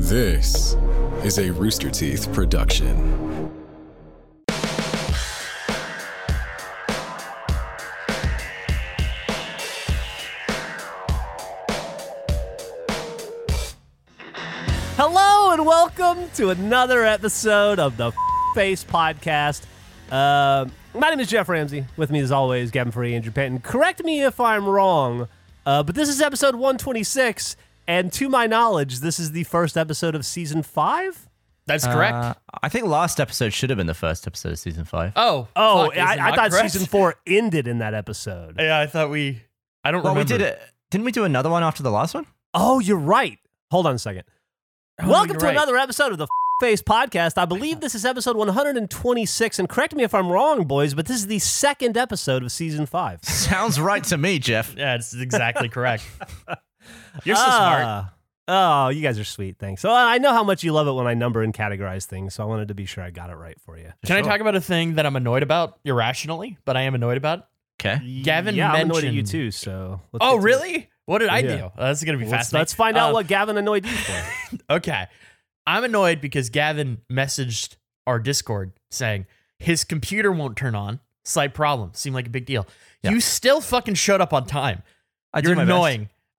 This is a Rooster Teeth production. Hello and welcome to another episode of the Face Podcast. Uh, my name is Geoff Ramsey. With me, as always, Gavin Free, Andrew Panton. Correct me if I'm wrong, uh, but this is episode 126, and to my knowledge, this is the first episode of season five. That's correct. Uh, I think last episode should have been the first episode of season five. oh, Oh, fuck, is I, I not thought correct? season four ended in that episode. Yeah, I thought we. I don't well, we remember. did it. Didn't we do another one after the last one? Oh, you're right. Hold on a second. Oh, Welcome you're to right. another episode of the Face Podcast. I believe this is episode 126, and correct me if I'm wrong, boys, but this is the second episode of season five. Sounds right to me, Geoff. Yeah, it's exactly correct. You're so smart. Ah. Oh, you guys are sweet. Thanks. So I know how much you love it when I number and categorize things, so I wanted to be sure I got it right for you. Can I talk about a thing that I'm annoyed about irrationally, but I am annoyed about? Okay. Gavin yeah, I'm annoyed at you too. So let's Oh, get to it. really? What did I Yeah. do? That's gonna be Let's, fascinating. let's find out Uh, what Gavin annoyed you for. Okay, I'm annoyed because Gavin messaged our Discord saying his computer won't turn on. Slight problem. Seemed like a big deal. Yeah. You still fucking showed up on time. I do You're my best.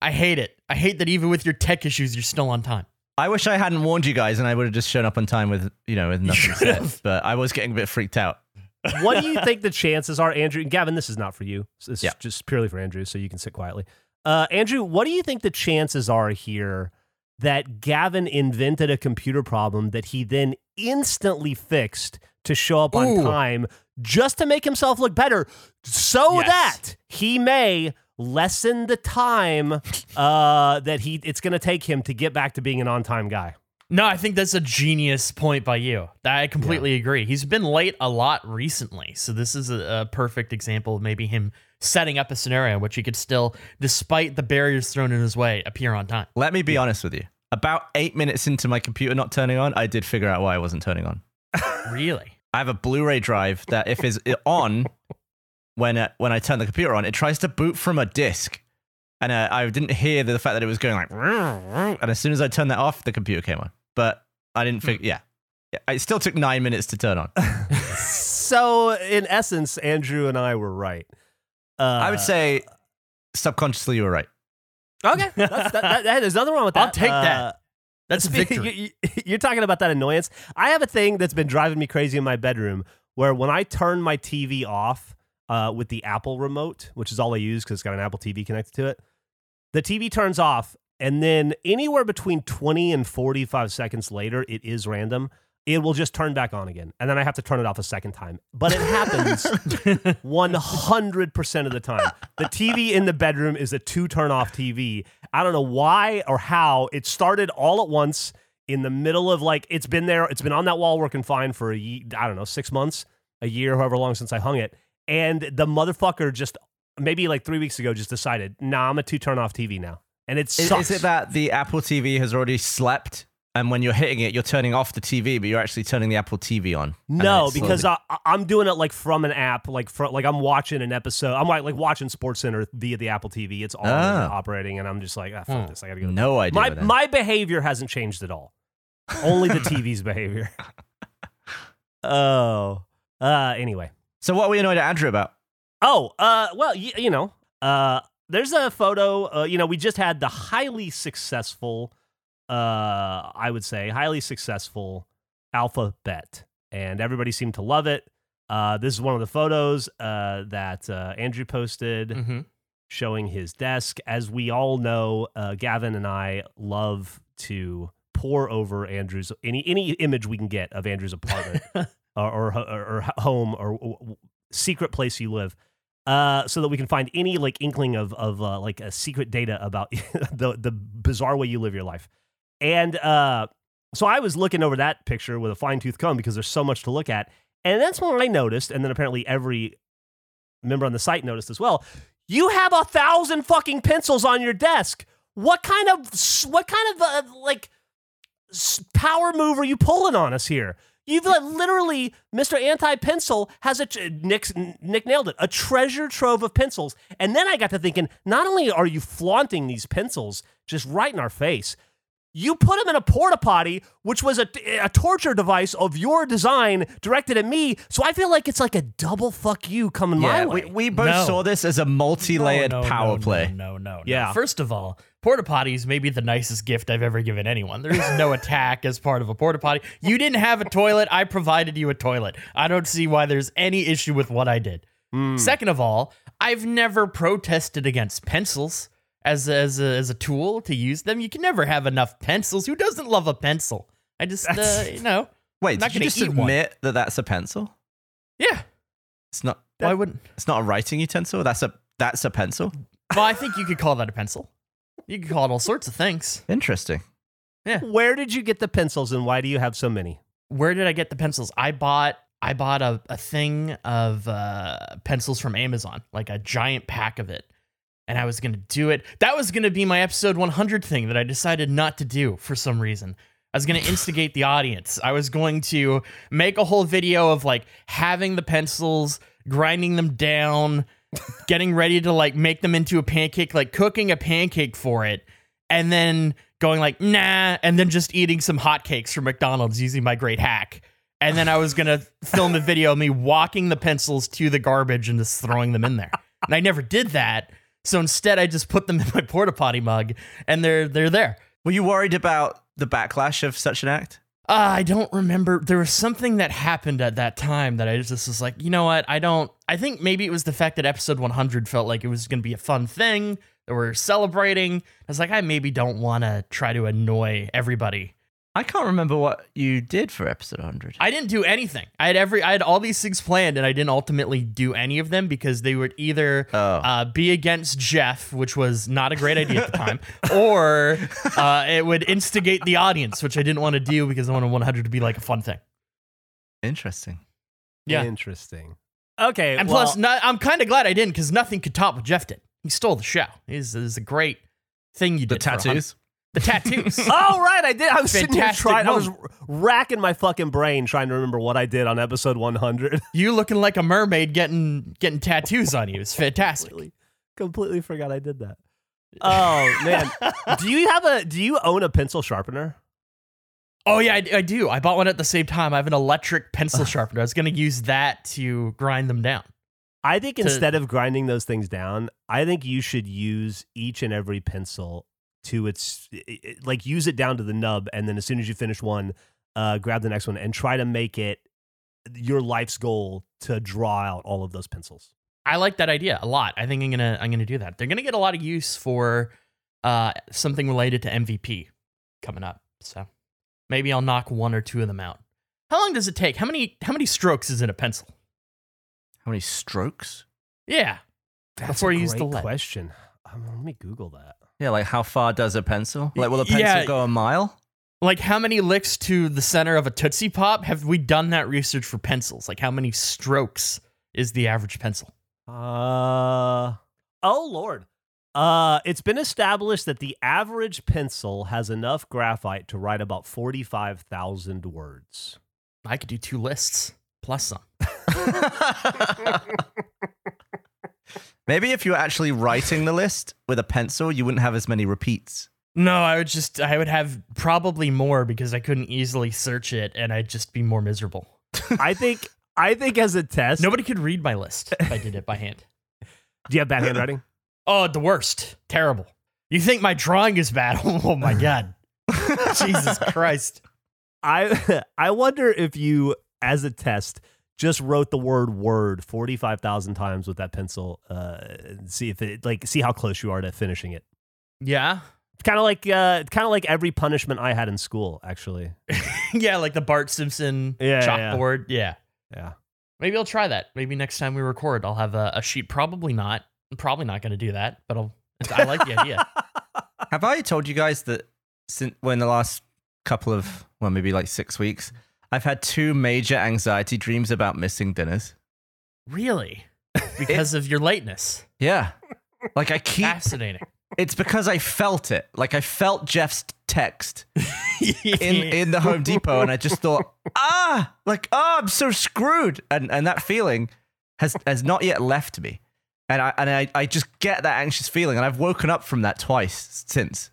Annoying. I hate it. I hate that even with your tech issues, you're still on time. I wish I hadn't warned you guys, and I would have just shown up on time with you know with nothing said. But I was getting a bit freaked out. what do you think the chances are, Andrew? Gavin, this is not for you. This Yeah. is just purely for Andrew, so you can sit quietly. Uh, Andrew, what do you think the chances are here that Gavin invented a computer problem that he then instantly fixed to show up on time just to make himself look better so Yes. that he may lessen the time uh, that he it's going to take him to get back to being an on-time guy. No, I think that's a genius point by you. I completely agree. He's been late a lot recently. So this is a, a perfect example of maybe him setting up a scenario in which he could still, despite the barriers thrown in his way, appear on time. Let me be honest with you. About eight minutes into my computer not turning on, I did figure out why it wasn't turning on. Really? I have a Blu-ray drive that if is on when uh, when I turn the computer on, it tries to boot from a disc, and uh, I didn't hear the fact that it was going like. And as soon as I turned that off, the computer came on. But I didn't think. Yeah, Yeah, it still took nine minutes to turn on. So in essence, Andrew and I were right. Uh, I would say subconsciously you were right. Okay, that's, that, that, that, there's nothing wrong with that. I'll take that. Uh, That's a Speaking- victory. you- you- You're talking about that annoyance. I have a thing that's been driving me crazy in my bedroom where when I turn my TV off uh, with the Apple remote, which is all I use because it's got an Apple TV connected to it, the TV turns off. And then anywhere between 20 and 45 seconds later, it is random. It will just turn back on again. And then I have to turn it off a second time. But it happens 100% of the time. The TV in the bedroom is a two turn off TV. I don't know why or how it started all at once in the middle of like, it's been there, it's been on that wall working fine for a I don't know, six months, a year, however long since I hung it. And the motherfucker just maybe like three weeks ago just decided, nah, I'm a two turn off TV now. And it Is, sucks. is it that the Apple TV has already slept, and when you're hitting it, you're turning off the TV, but you're actually turning the Apple TV on? No, it because slowly- I, I'm doing it like from an app, like from, like I'm watching an episode. I'm like, like watching SportsCenter via the Apple TV. It's on Ah. operating, and I'm just like, ah, fuck Hmm. this. I gotta go. no idea. my then. my behavior hasn't changed at all. Only the TV's behavior. Oh. Uh. Anyway. So what were you annoyed at Andrew about? Oh. Uh. Well, y- you know. Uh. There's a photo. Uh. You know, we just had the highly successful. Uh. I would say highly successful alphabet, and everybody seemed to love it. Uh. This is one of the photos. Uh. That uh, Andrew posted Mhm. showing his desk. As we all know, uh, Gavin and I love to pour over Andrew's any any image we can get of Andrew's apartment or, or or or home or, secret place you live. Uh, so that we can find any like inkling of of uh, like a secret data about the the bizarre way you live your life, and uh, so I was looking over that picture with a fine tooth comb because there's so much to look at, and that's when I noticed, and then apparently every member on the site noticed as well. You have a thousand fucking pencils on your desk. What kind of what kind of uh, like power move are you pulling on us here? You've like, literally, Mr. Anti Pencil has a Nick Nick nailed it, a treasure trove of pencils. And then I got to thinking, not only are you flaunting these pencils just right in our face, You put him in a porta potty, which was a, a torture device of your design directed at me. So I feel like it's like a double fuck you coming my way. we, we both No. saw this as a multi-layered No, no, power no, play. No, no, no, no. Yeah. First of all, porta potties may be the nicest gift I've ever given anyone. There is no attack as part of a porta potty. You didn't have a toilet. I provided you a toilet. I don't see why there's any issue with what I did. Hmm. Second of all, I've never protested against pencils as a, as a, as a tool to use them. You can never have enough pencils. Who doesn't love a pencil? I just, uh, you know, Wait, Not did you just eat one. admit that that's a pencil? yeah. It's not. Why wouldn't? It's not a writing utensil. That's a that's a pencil. Well, I think you could call that a pencil. You could call it all sorts of things. Interesting. Yeah. Where did you get the pencils and why do you have so many? where did I get the pencils? I bought I bought a, a thing of uh, pencils from Amazon, like a giant pack of it. And I was gonna do it. That was gonna be my episode 100 thing that I decided not to do for some reason. I was gonna instigate the audience. I was going to make a whole video of like having the pencils, grinding them down, getting ready to like make them into a pancake, like cooking a pancake for it, and then going like nah, and then just eating some hotcakes from McDonald's using my great hack. And then I was gonna film a video of me walking the pencils to the garbage and just throwing them in there. And I never did that. So instead I just put them in my porta potty mug and they're they're there. Were you worried about the backlash of such an act? Uh, I don't remember. There was something that happened at that time that I just was like, you know what? I don't. I think maybe it was the fact that episode 100 felt like it was going to be a fun thing that we're celebrating. I was like, I maybe don't want to try to annoy everybody. I can't remember what you did for episode 100. I didn't do anything. I had every. I had all these things planned, and I didn't ultimately do any of them because they would either Oh. uh, be against Geoff, which was not a great idea at the time, or uh, it would instigate the audience, which I didn't want to do because I wanted 100 to be like a fun thing. Interesting. Yeah. Interesting. Okay. And well, plus, no, I'm kind of glad I didn't because nothing could top what Geoff did. He stole the show. Is is a great thing you The did. for a hun- tattoos. The tattoos. Oh right, I did. I was sitting here Fantastic trying. I was racking my fucking brain trying to remember what I did on episode 100. you looking like a mermaid getting getting tattoos on you. It's fantastic. completely, completely forgot I did that. Oh man, do you have a? Do you own a pencil sharpener? Oh yeah, I, I do. I bought one at the same time. I have an electric pencil sharpener. I was gonna use that to grind them down. I think instead of grinding those things down, I think you should use each and every pencil to its i- i- like use it down to the nub, and then as soon as you finish one, uh, grab the next one and try to make it your life's goal to draw out all of those pencils. I like that idea a lot. I think I'm gonna I'm gonna do that. They're gonna get a lot of use for uh, something related to MVP coming up. So maybe I'll knock one or two of them out. How long does it take? How many how many strokes is in a pencil? How many strokes? Yeah. That's Before a you use the lead. question. Um, let me Google that. Yeah, like how far does a pencil? Like, will a pencil Yeah. go a mile? Like how many licks to the center of a Tootsie Pop? Have we done that research for pencils? Like how many strokes is the average pencil? Uh oh lord. Uh it's been established that the average pencil has enough graphite to write about 45,000 words. I could do two lists plus some. Maybe if you were actually writing the list with a pencil, you wouldn't have as many repeats. No, I would just I would have probably more because I couldn't easily search it and I'd just be more miserable. I think I think as a test. Nobody could read my list if I did it by hand. Do you have bad handwriting? Oh, the worst. Terrible. You think my drawing is bad? Oh my god. Jesus Christ. I I wonder if you as a test just wrote the word word 45,000 times with that pencil uh see if it like see how close you are to finishing it. Yeah. Kind of like uh kind of like every punishment I had in school actually. yeah, like the Bart Simpson Yeah, yeah. chalkboard. Yeah. Yeah. Maybe I'll try that. Maybe next time we record, I'll have a, a sheet. Probably not. I'm probably not going to do that, but I'll. I like the idea. Have I told you guys that since when the last couple of well maybe like six weeks, I've had two major anxiety dreams about missing dinners. Really? Because of your lateness. Yeah, like I keep. Fascinating. It's because I felt it. Like I felt Geoff's text in in the Home Depot, and I just thought, ah, like oh, I'm so screwed, and and that feeling has has not yet left me, and I and I I just get that anxious feeling, and I've woken up from that twice since.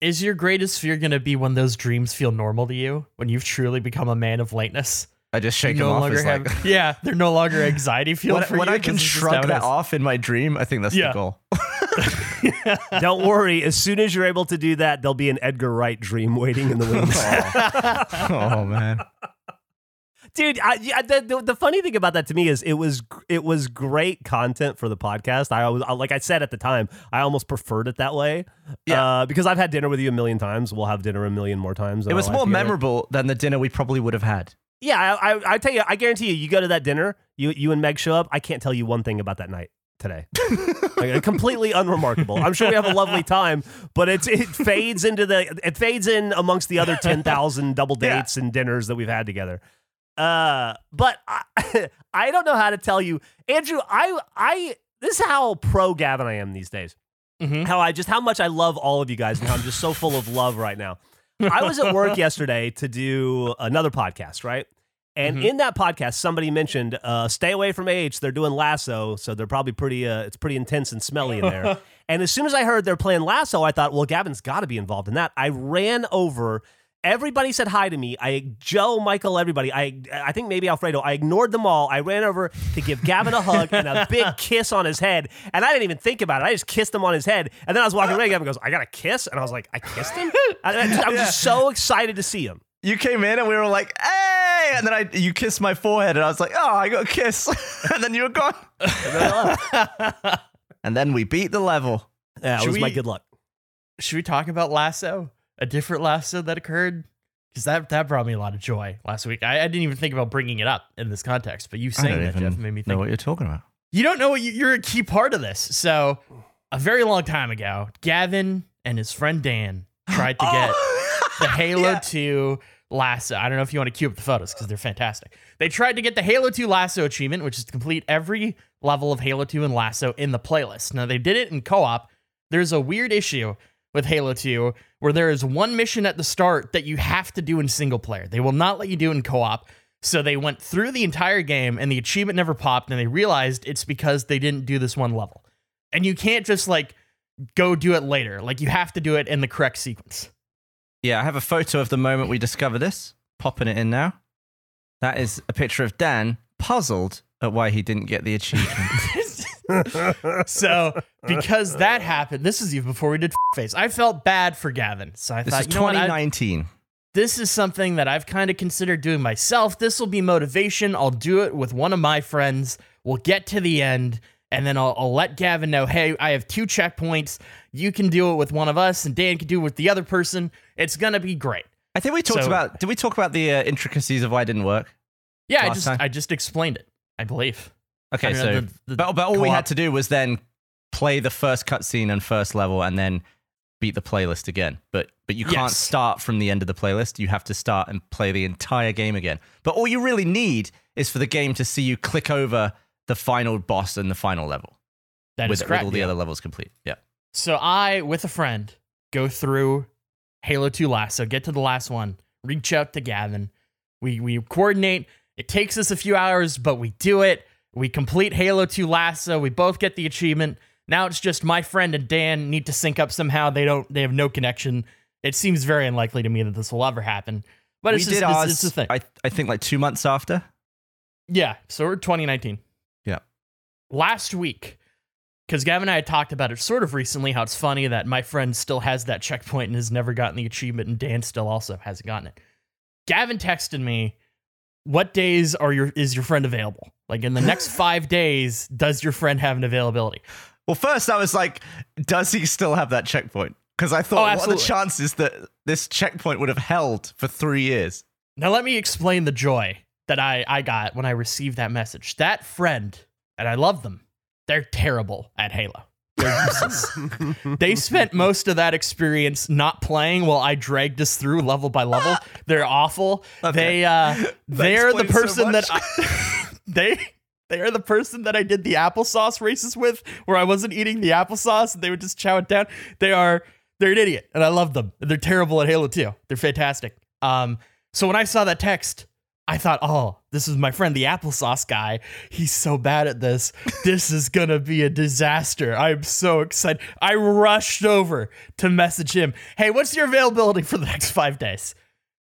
Is your greatest fear going to be when those dreams feel normal to you? When you've truly become a man of lateness? I just shake You them no off. longer have, like, yeah, they're no longer anxiety fuel when, for when you. I can This is just how shrug that off in my dream, I think that's Yeah. the goal. Don't worry. As soon as you're able to do that, there'll be an Edgar Wright dream waiting in the wings. oh man. Dude I, yeah, the, the, funny thing about that to me is it was it was great content for the podcast. I always like i said at the time i almost preferred it that way. Yeah. uh, because i've had dinner with you a million times. We'll have dinner a million more times It was more memorable than the dinner we probably would have had. yeah I, I, I tell you i guarantee you you go to that dinner you you and meg show up i can't tell you one thing about that night today. Like, completely unremarkable. I'm sure we have a lovely time but it's it fades into the it fades in amongst the other 10000 double Yeah. dates and dinners that we've had together uh but i i don't know how to tell you andrew i i this is how pro gavin i am these days Mhm. how i just how much i love all of you guys and how i'm just so full of love right now i was at work yesterday to do another podcast right and Mhm. in that podcast, somebody mentioned, uh, "Stay away from AH. They're doing LASO, so they're probably pretty. Uh, it's pretty intense and smelly in there." and as soon as I heard they're playing LASO, I thought, "Well, Gavin's got to be involved in that." I ran over. Everybody said hi to me. I Joe, Michael, everybody. I I think maybe Alfredo. I ignored them all. I ran over to give Gavin a hug and a big kiss on his head. And I didn't even think about it. I just kissed him on his head. And then I was walking away. Gavin goes, "I got a kiss," and I was like, "I kissed him." I, I just, I was just so excited to see him. You came in and we were like, "Hey!" And then I, you kissed my forehead, and I was like, "Oh, I got a kiss." and then you were gone. and then we beat the level. Yeah, it was my good luck. Should we talk about LASO? A different LASO that occurred? Because that, that brought me a lot of joy last week. I, I didn't even think about bringing it up in this context, but you saying that, Geoff, made me know what you're talking about. You don't know what you, you're a key part of this. So, a very long time ago, Gavin and his friend Dan tried to get the Halo 2 LASO. I don't know if you want to cue up the photos because they're fantastic. They tried to get the Halo 2 LASO achievement, which is to complete every level of Halo 2 and LASO in the playlist. Now, they did it in co op. There's a weird issue with Halo 2 where there is one mission at the start that you have to do in single player. They will not let you do in co op. So they went through the entire game and the achievement never popped, and they realized it's because they didn't do this one level. And you can't just like go do it later. Like you have to do it in the correct sequence. Yeah, I have a photo of the moment we discover this. Popping it in now. That is a picture of Dan puzzled at why he didn't get the achievement. so because that happened, this is even before we did face. I felt bad for Gavin, so I this thought, is you know what, I- 2019. this is something that I've kind of considered doing myself. This will be motivation. I'll do it with one of my friends. We'll get to the end, and then I'll, I'll let Gavin know, hey, I have two checkpoints. You can do it with one of us, and Dan can do it with the other person. It's gonna be great. I think we talked So- about. Did we talk about the uh, intricacies of why it didn't work? Yeah, I just time? I just explained it. I believe. Okay, so know, the- the but, but all we co-op- had to do was then play the first cutscene and first level, and then beat the playlist again. But but you can't start from the end of the playlist. You have to start and play the entire game again. But all you really need is for the game to see you click over the final boss and the final level That with, is correct. with all the yeah. other levels complete. Yeah. So I, with a friend, go through Halo 2 last. So get to the last one, reach out to Gavin. We we coordinate. It takes us a few hours, but we do it. We complete Halo 2 LASO. We both get the achievement. Now it's just my friend and Dan need to sync up somehow. They don't they have no connection. It seems very unlikely to me that this will ever happen. But we it's just, ours. it's thing. I I think like two months after. Yeah, so we're 2019. Yeah. Last week, because Gavin and I had talked about it sort of recently, how it's funny that my friend still has that checkpoint and has never gotten the achievement, and Dan still also hasn't gotten it. Gavin texted me, "What days are your is your friend available? Like in the next five days, does your friend have an availability?" Well, first I was like, does he still have that checkpoint? Because I Oh, thought, what are the chances that this checkpoint would have held for three years? Now let me explain the joy that I, I got when I received that message. That friend, and I love them, they're terrible at Halo. They spent most of that experience not playing while I dragged us through level by level. They're awful. They uh they're the explains so person that. I, they they are the person that I did the applesauce races with, where I wasn't eating the applesauce and they would just chow it down. They are they're an idiot, and I love them. They're terrible at Halo 2. They're fantastic. Um, so when I saw that text, I thought, oh, this is my friend, the applesauce guy. He's so bad at this. This is going to be a disaster. I'm so excited. I rushed over to message him, hey, what's your availability for the next five days?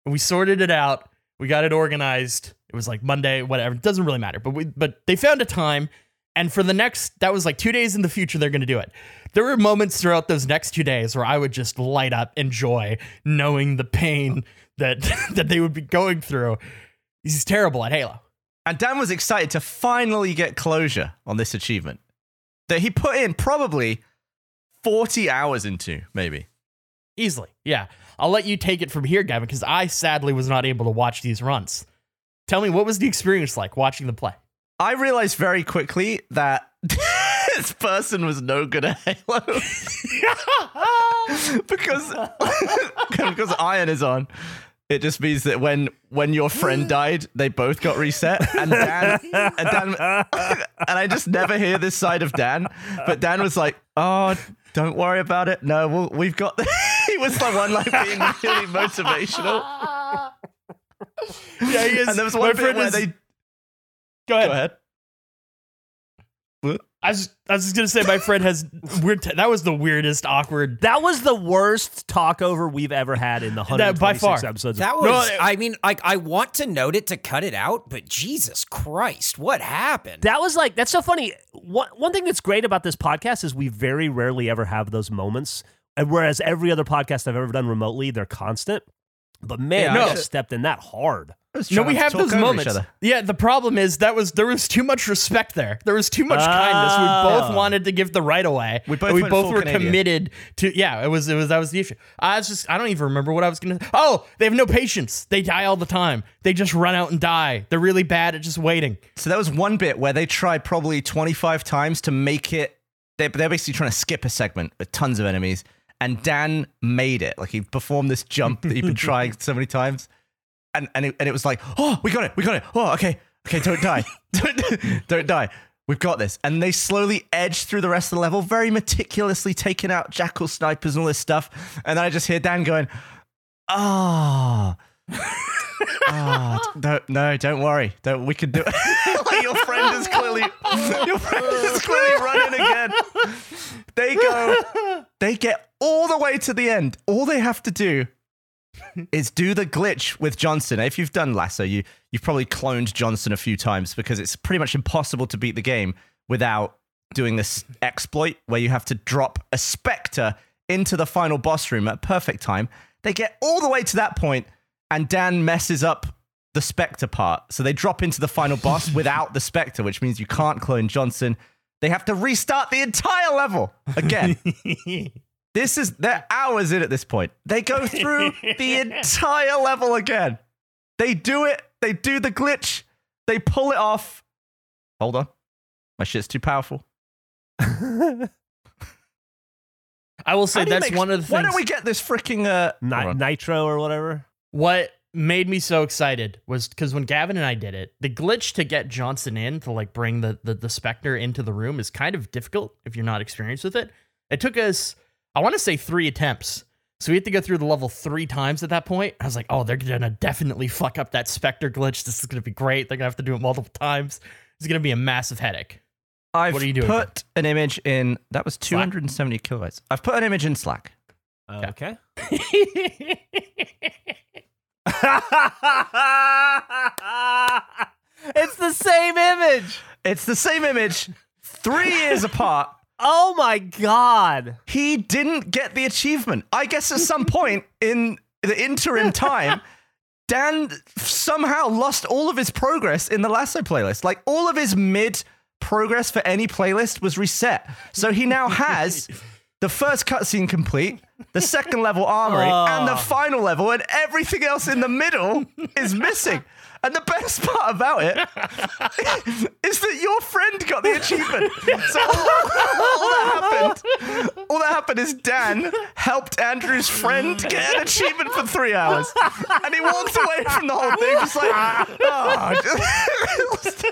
And we sorted it out. We got it organized. It was like Monday, whatever. It doesn't really matter. But we, but they found a time. And for the next, that was like two days in the future, they're going to do it. There were moments throughout those next two days where I would just light up in joy, knowing the pain that that they would be going through. He's terrible at Halo. And Dan was excited to finally get closure on this achievement that he put in probably 40 hours into, maybe. Easily. Yeah. I'll let you take it from here, Gavin, because I sadly was not able to watch these runs. Tell me, what was the experience like watching them play? I realized very quickly that this person was no good at Halo because because Iron is on. It just means that when when your friend died, they both got reset, and Dan and Dan and I just never hear this side of Dan. But Dan was like, "Oh, don't worry about it. No, we'll, we've got." The-. he was the one like being really motivational. Yeah, he is. And there was one bit friend where is- they Go ahead. go ahead. What? I was, I was just gonna say my friend has weird. T- that was the weirdest, awkward. That was the worst talkover we've ever had in the That- by far. episodes. of That No, was, it- I mean, like, I want to note it to cut it out, but Jesus Christ, what happened? That was like that's so funny. One one thing that's great about this podcast is we very rarely ever have those moments. And whereas every other podcast I've ever done remotely, they're constant. But man, Yeah, I I- got stepped in that hard. No, we have those Talk over each moments. Yeah, the problem is that was there was too much respect there. There was too much kindness. We both Oh. wanted to give the right away. We both we both were Canadian. committed to. Yeah, it was. It was that was the issue. I was just. I don't even remember what I was gonna. Oh, they have no patience. They die all the time. They just run out and die. They're really bad at just waiting. So that was one bit where they tried probably 25 times to make it. They, they're basically trying to skip a segment with tons of enemies. And Dan made it. Like he performed this jump that he'd been trying so many times. And and it, and it was like, oh, we got it, we got it. Oh, okay, okay, don't die, don't, don't die. We've got this. And they slowly edge through the rest of the level, very meticulously taking out jackal snipers and all this stuff. And then I just hear Dan going, ah. Ah, don't, no, don't worry. Don't, we can do it. like your friend is clearly, your friend is clearly running again. They go, they get all the way to the end. All they have to do is do the glitch with Johnson. If you've done LASO, you you've probably cloned Johnson a few times because it's pretty much impossible to beat the game without doing this exploit where you have to drop a specter into the final boss room at perfect time. They get all the way to that point, and Dan messes up the specter part. So they drop into the final boss without the specter, which means you can't clone Johnson. They have to restart the entire level again. This is they're hours in at this point. They go through the entire level again. They do it. They do the glitch. They pull it off. Hold on, my shit's too powerful. I will say How do you that's make- one of the Why things. don't we get this freaking uh? Ni- nitro or whatever. what made me so excited was because when Gavin and I did it, the glitch to get Johnson in to like bring the, the the Spectre into the room is kind of difficult if you're not experienced with it. It took us, I want to say three attempts. So we had to go through the level three times at that point. I was like, oh, they're gonna definitely fuck up that Spectre glitch. This is gonna be great. They're gonna have to do it multiple times. It's gonna be a massive headache. I've What are you doing, put an image in. That was 270 kilobytes. I've put an image in Slack. Oh, okay. it's the same image. It's the same image, three years apart. Oh my god. He didn't get the achievement. I guess at some point in the interim time, Dan somehow lost all of his progress in the LASO playlist. Like all of his mid progress for any playlist was reset. So he now has the first cutscene complete, the second level armory, and the final level, and everything else in the middle is missing. And the best part about it is that your friend got the achievement. So all, all that happened, all that happened is Dan helped Andrew's friend get an achievement for three hours, and he walked away from the whole thing just like, oh, just-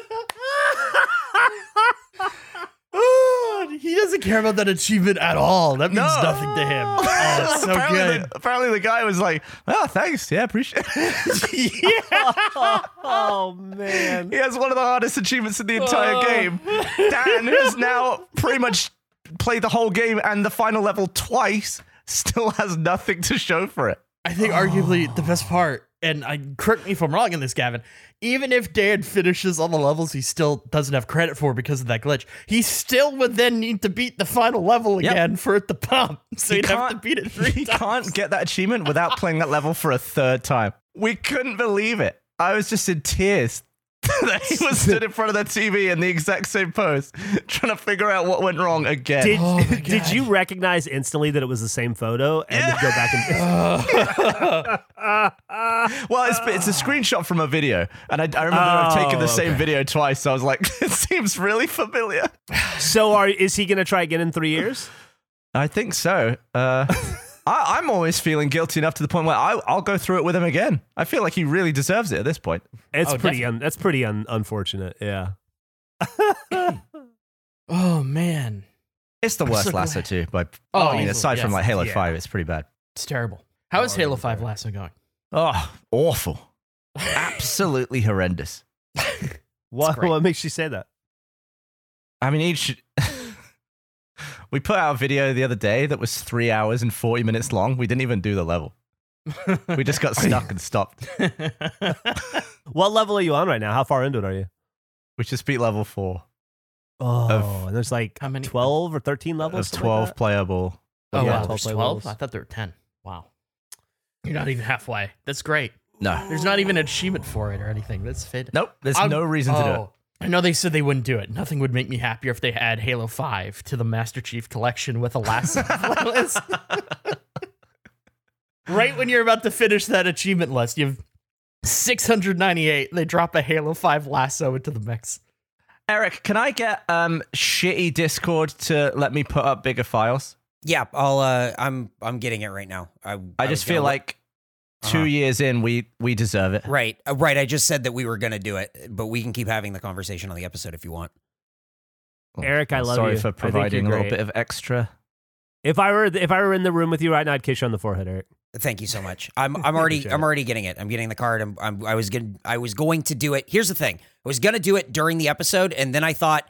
Oh, he doesn't care about that achievement at all. That means No. nothing to him. Oh, it's so apparently, good. The, apparently the guy was like, "Oh, thanks. Yeah, appreciate it." oh man. he has one of the hardest achievements in the entire oh. game. Dan, who's now pretty much played the whole game and the final level twice, still has nothing to show for it. I think arguably the best part, and I correct me if I'm wrong in this, Gavin. Even if Dan finishes all the levels he still doesn't have credit for because of that glitch, he still would then need to beat the final level Yep. again for it to pump. So He he'd have to can't- beat it three He times. can't get that achievement without playing that level for a third time. We couldn't believe it. I was just in tears that he was stood in front of the TV in the exact same pose, trying to figure out what went wrong again. Did, Oh did you recognize instantly that it was the same photo and then go back and well, it's, it's a screenshot from a video, and I, I remember I've taken the Oh, same okay. video twice. So I was like, it seems really familiar. So are is he going to try again in 3 years? I think so. Uh, I, I'm always feeling guilty enough to the point where I, I'll go through it with him again. I feel like he really deserves it at this point. It's Oh, pretty un, that's pretty un, unfortunate. Yeah. Oh man, It's the I'm worst so LASO too. But Oh, I mean, easily, aside from like Halo Yeah. Five, it's pretty bad. it's terrible. How is Halo Five fair. LASO going? Oh, awful. Absolutely horrendous. What what makes you say that? I mean, each. We put out a video the other day that was three hours and 40 minutes long. We didn't even do the level. We just got stuck and stopped. What level are you on right now? How far into it are you? We just beat level four Oh, Of- and there's like How many- 12 or 13 levels. of something like 12 playable. oh Yeah, wow, 12 there's twelve. I thought there were ten. Wow, you're not even halfway. That's great. No. There's not even an achievement for it or anything. That's fit. Nope. There's I'm- no reason to do oh, it. I know they said they wouldn't do it. Nothing would make me happier if they add Halo 5 to the Master Chief collection with a LASO playlist. right when you're about to finish that achievement list, you have 698. They drop a Halo 5 LASO into the mix. Eric, can I get um shitty Discord to let me put up bigger files? Yeah, I'll. Uh, I'm. I'm getting it right now. I. I was just feel like 2 Uh-huh. years in, we we deserve it. Right, uh, right. I just said that we were gonna do it, but we can keep having the conversation on the episode if you want. Eric, I love Sorry you. for providing a little bit of extra. If I were if I were in the room with you right now, I'd kiss you on the forehead, Eric. Thank you so much. I'm. I'm already. I'm already getting it. I'm getting the card. I'm. I'm I was going. I was going to do it. Here's the thing. I was gonna do it during the episode, and then I thought,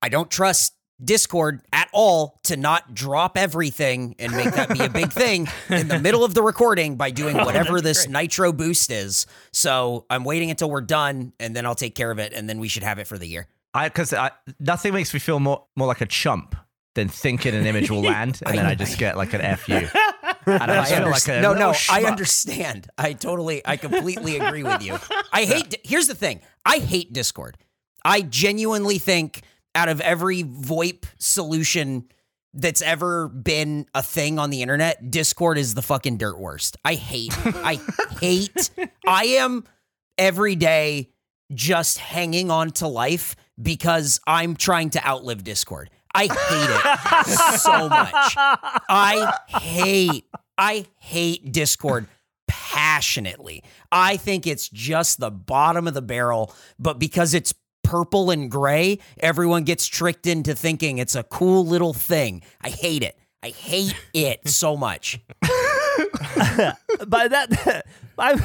I don't trust Discord at all to not drop everything and make that be a big thing in the middle of the recording by doing oh, whatever That'd this great. nitro boost is. So I'm waiting until we're done, and then I'll take care of it, and then we should have it for the year. I because I, nothing makes me feel more more like a chump than thinking an image will land and then I just get like an fu. And I I like no, no, I understand. I totally, I completely agree with you. I hate. Here's the thing. I hate Discord. I genuinely think out of every VoIP solution that's ever been a thing on the internet, Discord is the fucking dirt worst. I hate. I hate. I am every day just hanging on to life because I'm trying to outlive Discord. I hate it so much. I hate, I hate Discord passionately. I think it's just the bottom of the barrel, but because it's purple and gray, everyone gets tricked into thinking it's a cool little thing. I hate it. I hate it so much. By that, I'm,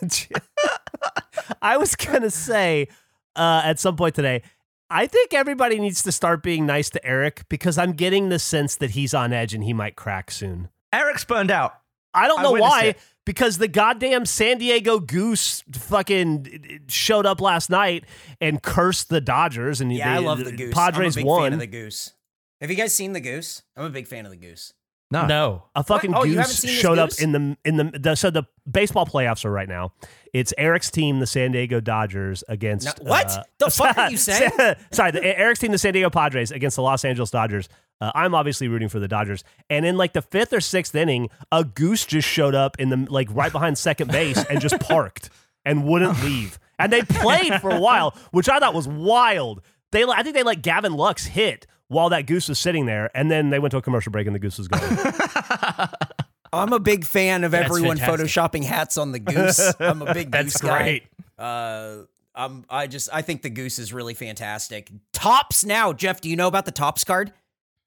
I was gonna say uh, at some point today. I think everybody needs to start being nice to Eric because I'm getting the sense that he's on edge and he might crack soon. Eric's burned out. I don't I know witnessed why. it. Because the goddamn San Diego Goose fucking showed up last night and cursed the Dodgers, and Yeah, I love the goose. Padres I'm a big won. fan of the goose. Have you guys seen the goose? I'm a big fan of the goose. No. No. A fucking What? Oh, you goose seen showed up goose? in the in the, the so the baseball playoffs are right now. It's Eric's team, the San Diego Dodgers, against No- what? uh, The fuck are you saying? Sorry, the, Eric's team, the San Diego Padres, against the Los Angeles Dodgers. Uh, I'm obviously rooting for the Dodgers, and in like the fifth or sixth inning, a goose just showed up in the like right behind second base and just parked and wouldn't leave. And they played for a while, which I thought was wild. They, I think they let Gavin Lux hit while that goose was sitting there, and then they went to a commercial break and the goose was gone. I'm a big fan of That's everyone fantastic. photoshopping hats on the goose. I'm a big That's goose guy. great. Uh, I'm, I just I think the goose is really fantastic. Topps now, Geoff. Do you know about the Topps card?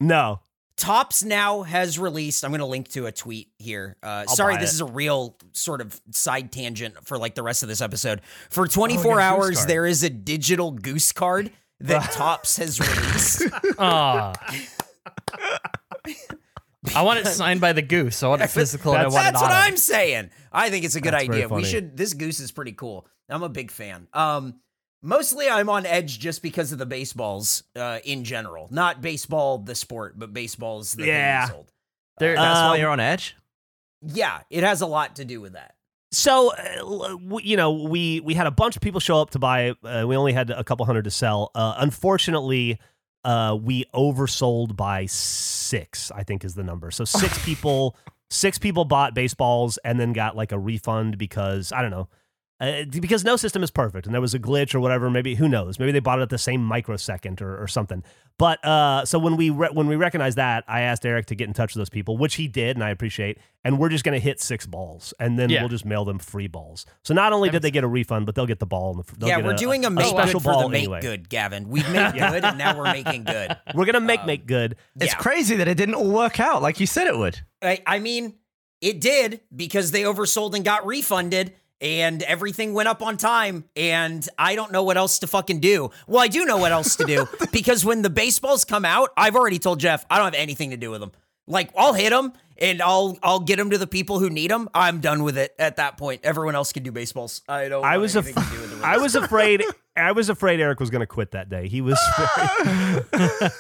No. Topps now has released. I'm going to link to a tweet here. Uh, I'll sorry, buy this it. is a real sort of side tangent for like the rest of this episode. For 24 Oh, hours, there is a digital goose card that Topps has released. Ah. I want it signed by the goose. I want it physical and I That's- want it That's what it. I'm saying. I think it's a good That's very idea. We funny. should. This goose is pretty cool. I'm a big fan. Um, mostly I'm on edge just because of the baseballs uh, in general, not baseball the sport, but baseball's the Yeah. There- That's why Um, you're on edge. Yeah, it has a lot to do with that. So, uh, you know, we we had a bunch of people show up to buy. Uh, we only had a couple hundred to sell. Uh, unfortunately, uh, we oversold by six. I think is the number. So six people, six people bought baseballs and then got like a refund because I don't know. Uh, because no system is perfect and there was a glitch or whatever maybe who knows maybe they bought it at the same microsecond or, or something but uh, so when we re- when we recognized that i asked eric to get in touch with those people which he did and i appreciate and we're just going to hit six balls and then Yeah. we'll just mail them free balls so not only did they get a refund but they'll get the ball and the, they'll yeah, get we're doing a, a make special good for ball the make anyway. good, Gavin. We've made good, and now we're making good. we're going to make Um, make good It's yeah. crazy that it didn't all work out like you said it would. I, I mean, it did because they oversold and got refunded and everything went up on time and I don't know what else to fucking do. Well, I do know what else to do because when the baseballs come out, I've already told Geoff I don't have anything to do with them. Like I'll hit them and I'll I'll get them to the people who need them. I'm done with it at that point. Everyone else can do baseballs. I don't. I was af- to do with the I was afraid I was afraid Eric was going to quit that day. He was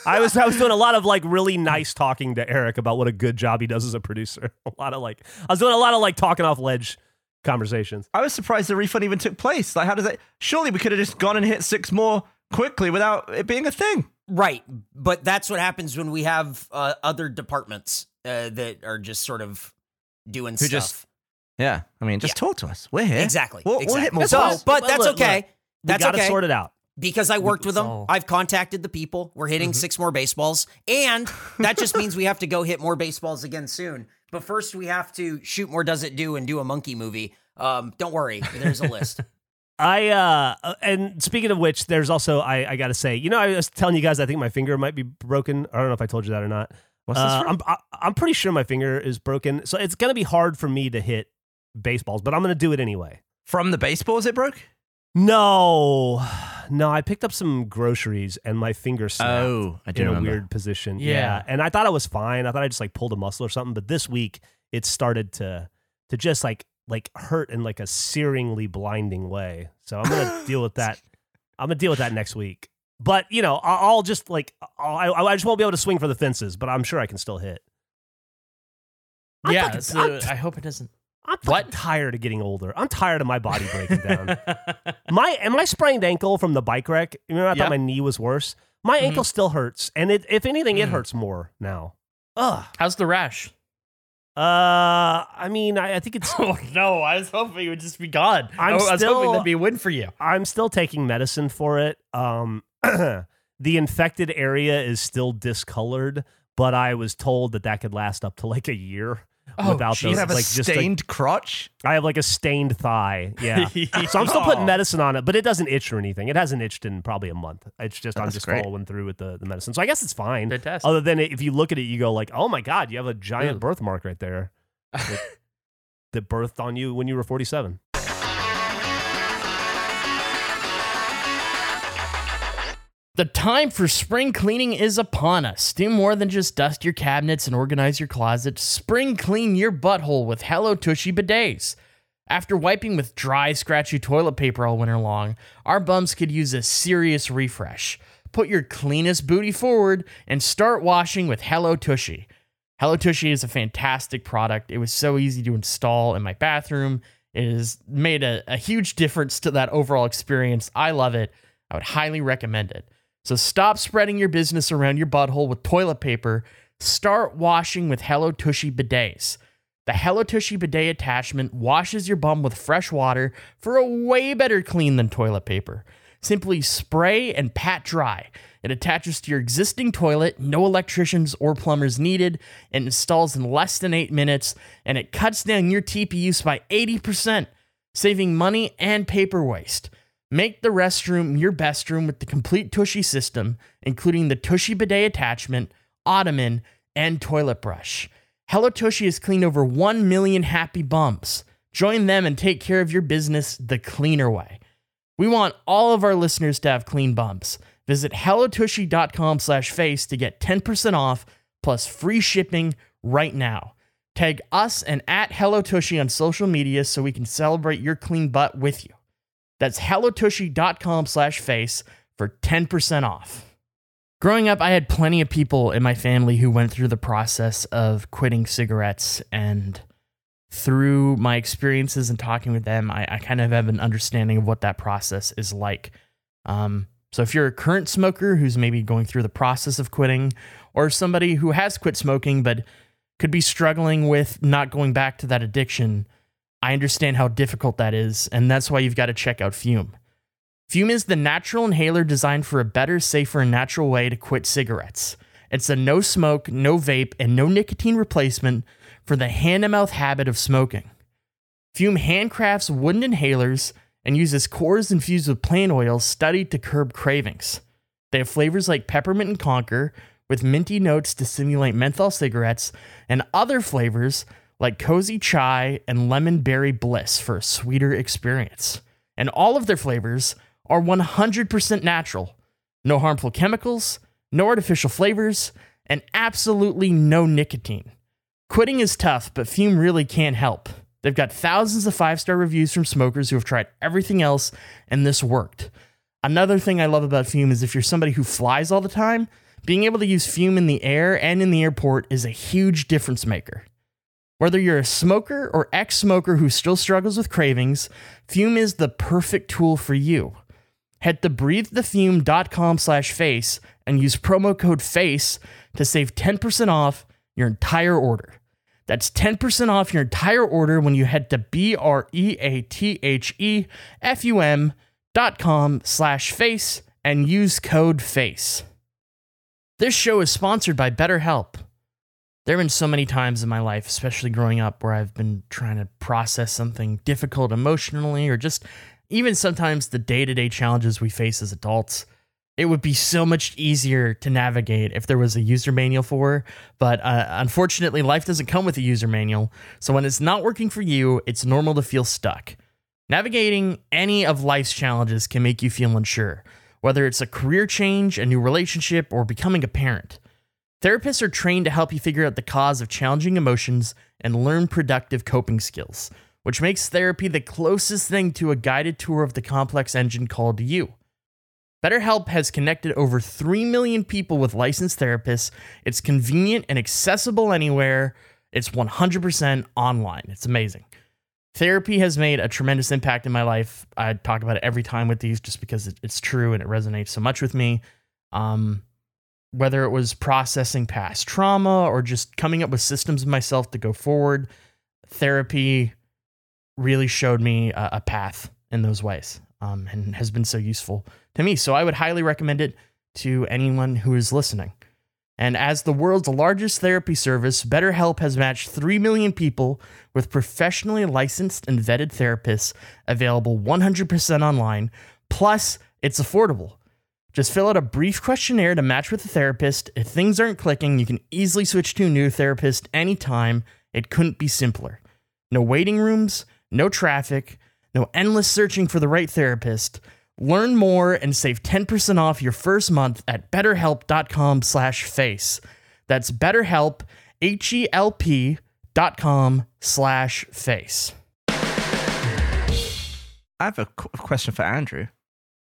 I was I was doing a lot of like really nice talking to Eric about what a good job he does as a producer. A lot of like I was doing a lot of like talking off ledge conversations. I was surprised the refund even took place. Like, how does that? Surely we could have just gone and hit six more quickly without it being a thing. Right, but that's what happens when we have uh, other departments uh, that are just sort of doing Who stuff. just- Yeah, I mean, just talk to us. We're here. Exactly. We'll, exactly. we'll hit more so, balls. but Look, that's look, okay. look. We got to okay sort it out. because I worked with them. all- I've contacted the people. We're hitting six more baseballs, and that just means we have to go hit more baseballs again soon. But first, we have to shoot more. Does it do and do a monkey movie? Um, don't worry, there's a list. I uh uh, and speaking of which, there's also I I got to say, you know, I was telling you guys I think my finger might be broken. I don't know if I told you that or not. What's this Uh, from? I'm I, I'm pretty sure my finger is broken, so it's gonna be hard for me to hit baseballs, but I'm gonna do it anyway. From the baseballs it broke? No, no, I picked up some groceries and my finger snapped Oh, I do in a weird position. Yeah. and I thought I was fine. I thought I just like pulled a muscle or something, but this week it started to to just like like hurt in like a searingly blinding way. So I'm gonna deal with that. I'm gonna deal with that next week. But you know, I'll, I'll just like I'll, I I just won't be able to swing for the fences, but I'm sure I can still hit. I'm yeah, fucking- so I hope it doesn't. I'm What? tired of getting older. I'm tired of my body breaking down. my and my sprained ankle from the bike wreck. You know, I Yeah. thought my knee was worse. My Mhm. ankle still hurts, and it, if anything, it Mm. hurts more now. Ugh. How's the rash? Uh, I mean, I, I think it's. Oh no, I was hoping it would just be gone. I'm I was hoping still- that'd be a win for you. I'm still taking medicine for it. Um, the infected area is still discolored, but I was told that that could last up to like a year Oh, without You those. have a like just like, stained crotch? I have like a stained thigh. Yeah. So I'm still putting Oh. medicine on it, but it doesn't itch or anything. It hasn't itched in probably a month. It's just oh, I'm just great. following through with the, the medicine. So I guess it's fine. Fantastic. Other than if you look at it, you go like, oh my god, you have a giant Ugh. birthmark right there that, that birthed on you when you were 47. The time for spring cleaning is upon us. Do more than just dust your cabinets and organize your closet. Spring clean your butthole with Hello Tushy bidets. After wiping with dry, scratchy toilet paper all winter long, our bums could use a serious refresh. Put your cleanest booty forward and start washing with Hello Tushy. Hello Tushy is a fantastic product. It was so easy to install in my bathroom. It has made a, a huge difference to that overall experience. I love it. I would highly recommend it. So stop spreading your business around your butthole with toilet paper. Start washing with Hello Tushy bidets. The Hello Tushy bidet attachment washes your bum with fresh water for a way better clean than toilet paper. Simply spray and pat dry. It attaches to your existing toilet, no electricians or plumbers needed, and installs in less than eight minutes, and it cuts down your TP use by 80%, saving money and paper waste. Make the restroom your best room with the complete Tushy system, including the Tushy bidet attachment, ottoman, and toilet brush. Hello Tushy has cleaned over 1 million happy bumps. Join them and take care of your business the cleaner way. We want all of our listeners to have clean bumps. Visit hellotushy.com slash face to get 10% off plus free shipping right now. Tag us and at Hello Tushy on social media so we can celebrate your clean butt with you. That's hellotushy.com slash face for 10% off. Growing up, I had plenty of people in my family who went through the process of quitting cigarettes. And through my experiences and talking with them, I, I kind of have an understanding of what that process is like. Um, so if you're a current smoker who's maybe going through the process of quitting, or somebody who has quit smoking but could be struggling with not going back to that addiction, I understand how difficult that is. And that's why you've got to check out Fume. Fume is the natural inhaler designed for a better, safer, and natural way to quit cigarettes. It's a no smoke, no vape, and no nicotine replacement for the hand to mouth habit of smoking. Fume handcrafts wooden inhalers and uses cores infused with plant oil studied to curb cravings. They have flavors like peppermint and conker, with minty notes to simulate menthol cigarettes, and other flavors like cozy chai and lemon berry bliss for a sweeter experience. And all of their flavors are 100% natural. No harmful chemicals, no artificial flavors, and absolutely no nicotine. Quitting is tough, but Fume really can't help. They've got thousands of five star reviews from smokers who have tried everything else, and this worked. Another thing I love about Fume is if you're somebody who flies all the time, being able to use Fume in the air and in the airport is a huge difference maker. Whether you're a smoker or ex smoker who still struggles with cravings, Fume is the perfect tool for you. Head to breathethefume.com slash face and use promo code FACE to save 10% off your entire order. That's 10% off your entire order when you head to B-R-E-A-T-H-E-F-U-M dot com slash face and use code FACE. This show is sponsored by BetterHelp. There have been so many times in my life, especially growing up, where I've been trying to process something difficult emotionally or just even sometimes the day to day challenges we face as adults, it would be so much easier to navigate if there was a user manual for. But uh, unfortunately, life doesn't come with a user manual. So when it's not working for you, it's normal to feel stuck. Navigating any of life's challenges can make you feel unsure, whether it's a career change, a new relationship, or becoming a parent. Therapists are trained to help you figure out the cause of challenging emotions and learn productive coping skills which makes therapy the closest thing to a guided tour of the complex engine called you. BetterHelp has connected over 3 million people with licensed therapists. It's convenient and accessible anywhere. It's 100% online. It's amazing. Therapy has made a tremendous impact in my life. I talk about it every time with these just because it's true and it resonates so much with me. Um, whether it was processing past trauma or just coming up with systems of myself to go forward, therapy really showed me a, a path in those ways um, and has been so useful to me. So I would highly recommend it to anyone who is listening. And as the world's largest therapy service, BetterHelp has matched 3 million people with professionally licensed and vetted therapists available 100% online. Plus, it's affordable. Just fill out a brief questionnaire to match with a therapist. If things aren't clicking, you can easily switch to a new therapist anytime. It couldn't be simpler. No waiting rooms, no traffic, no endless searching for the right therapist. Learn more and save 10% off your first month at betterhelp.com slash face. That's betterhelp, H-E-L-P dot com slash face. I have a qu- question for Andrew.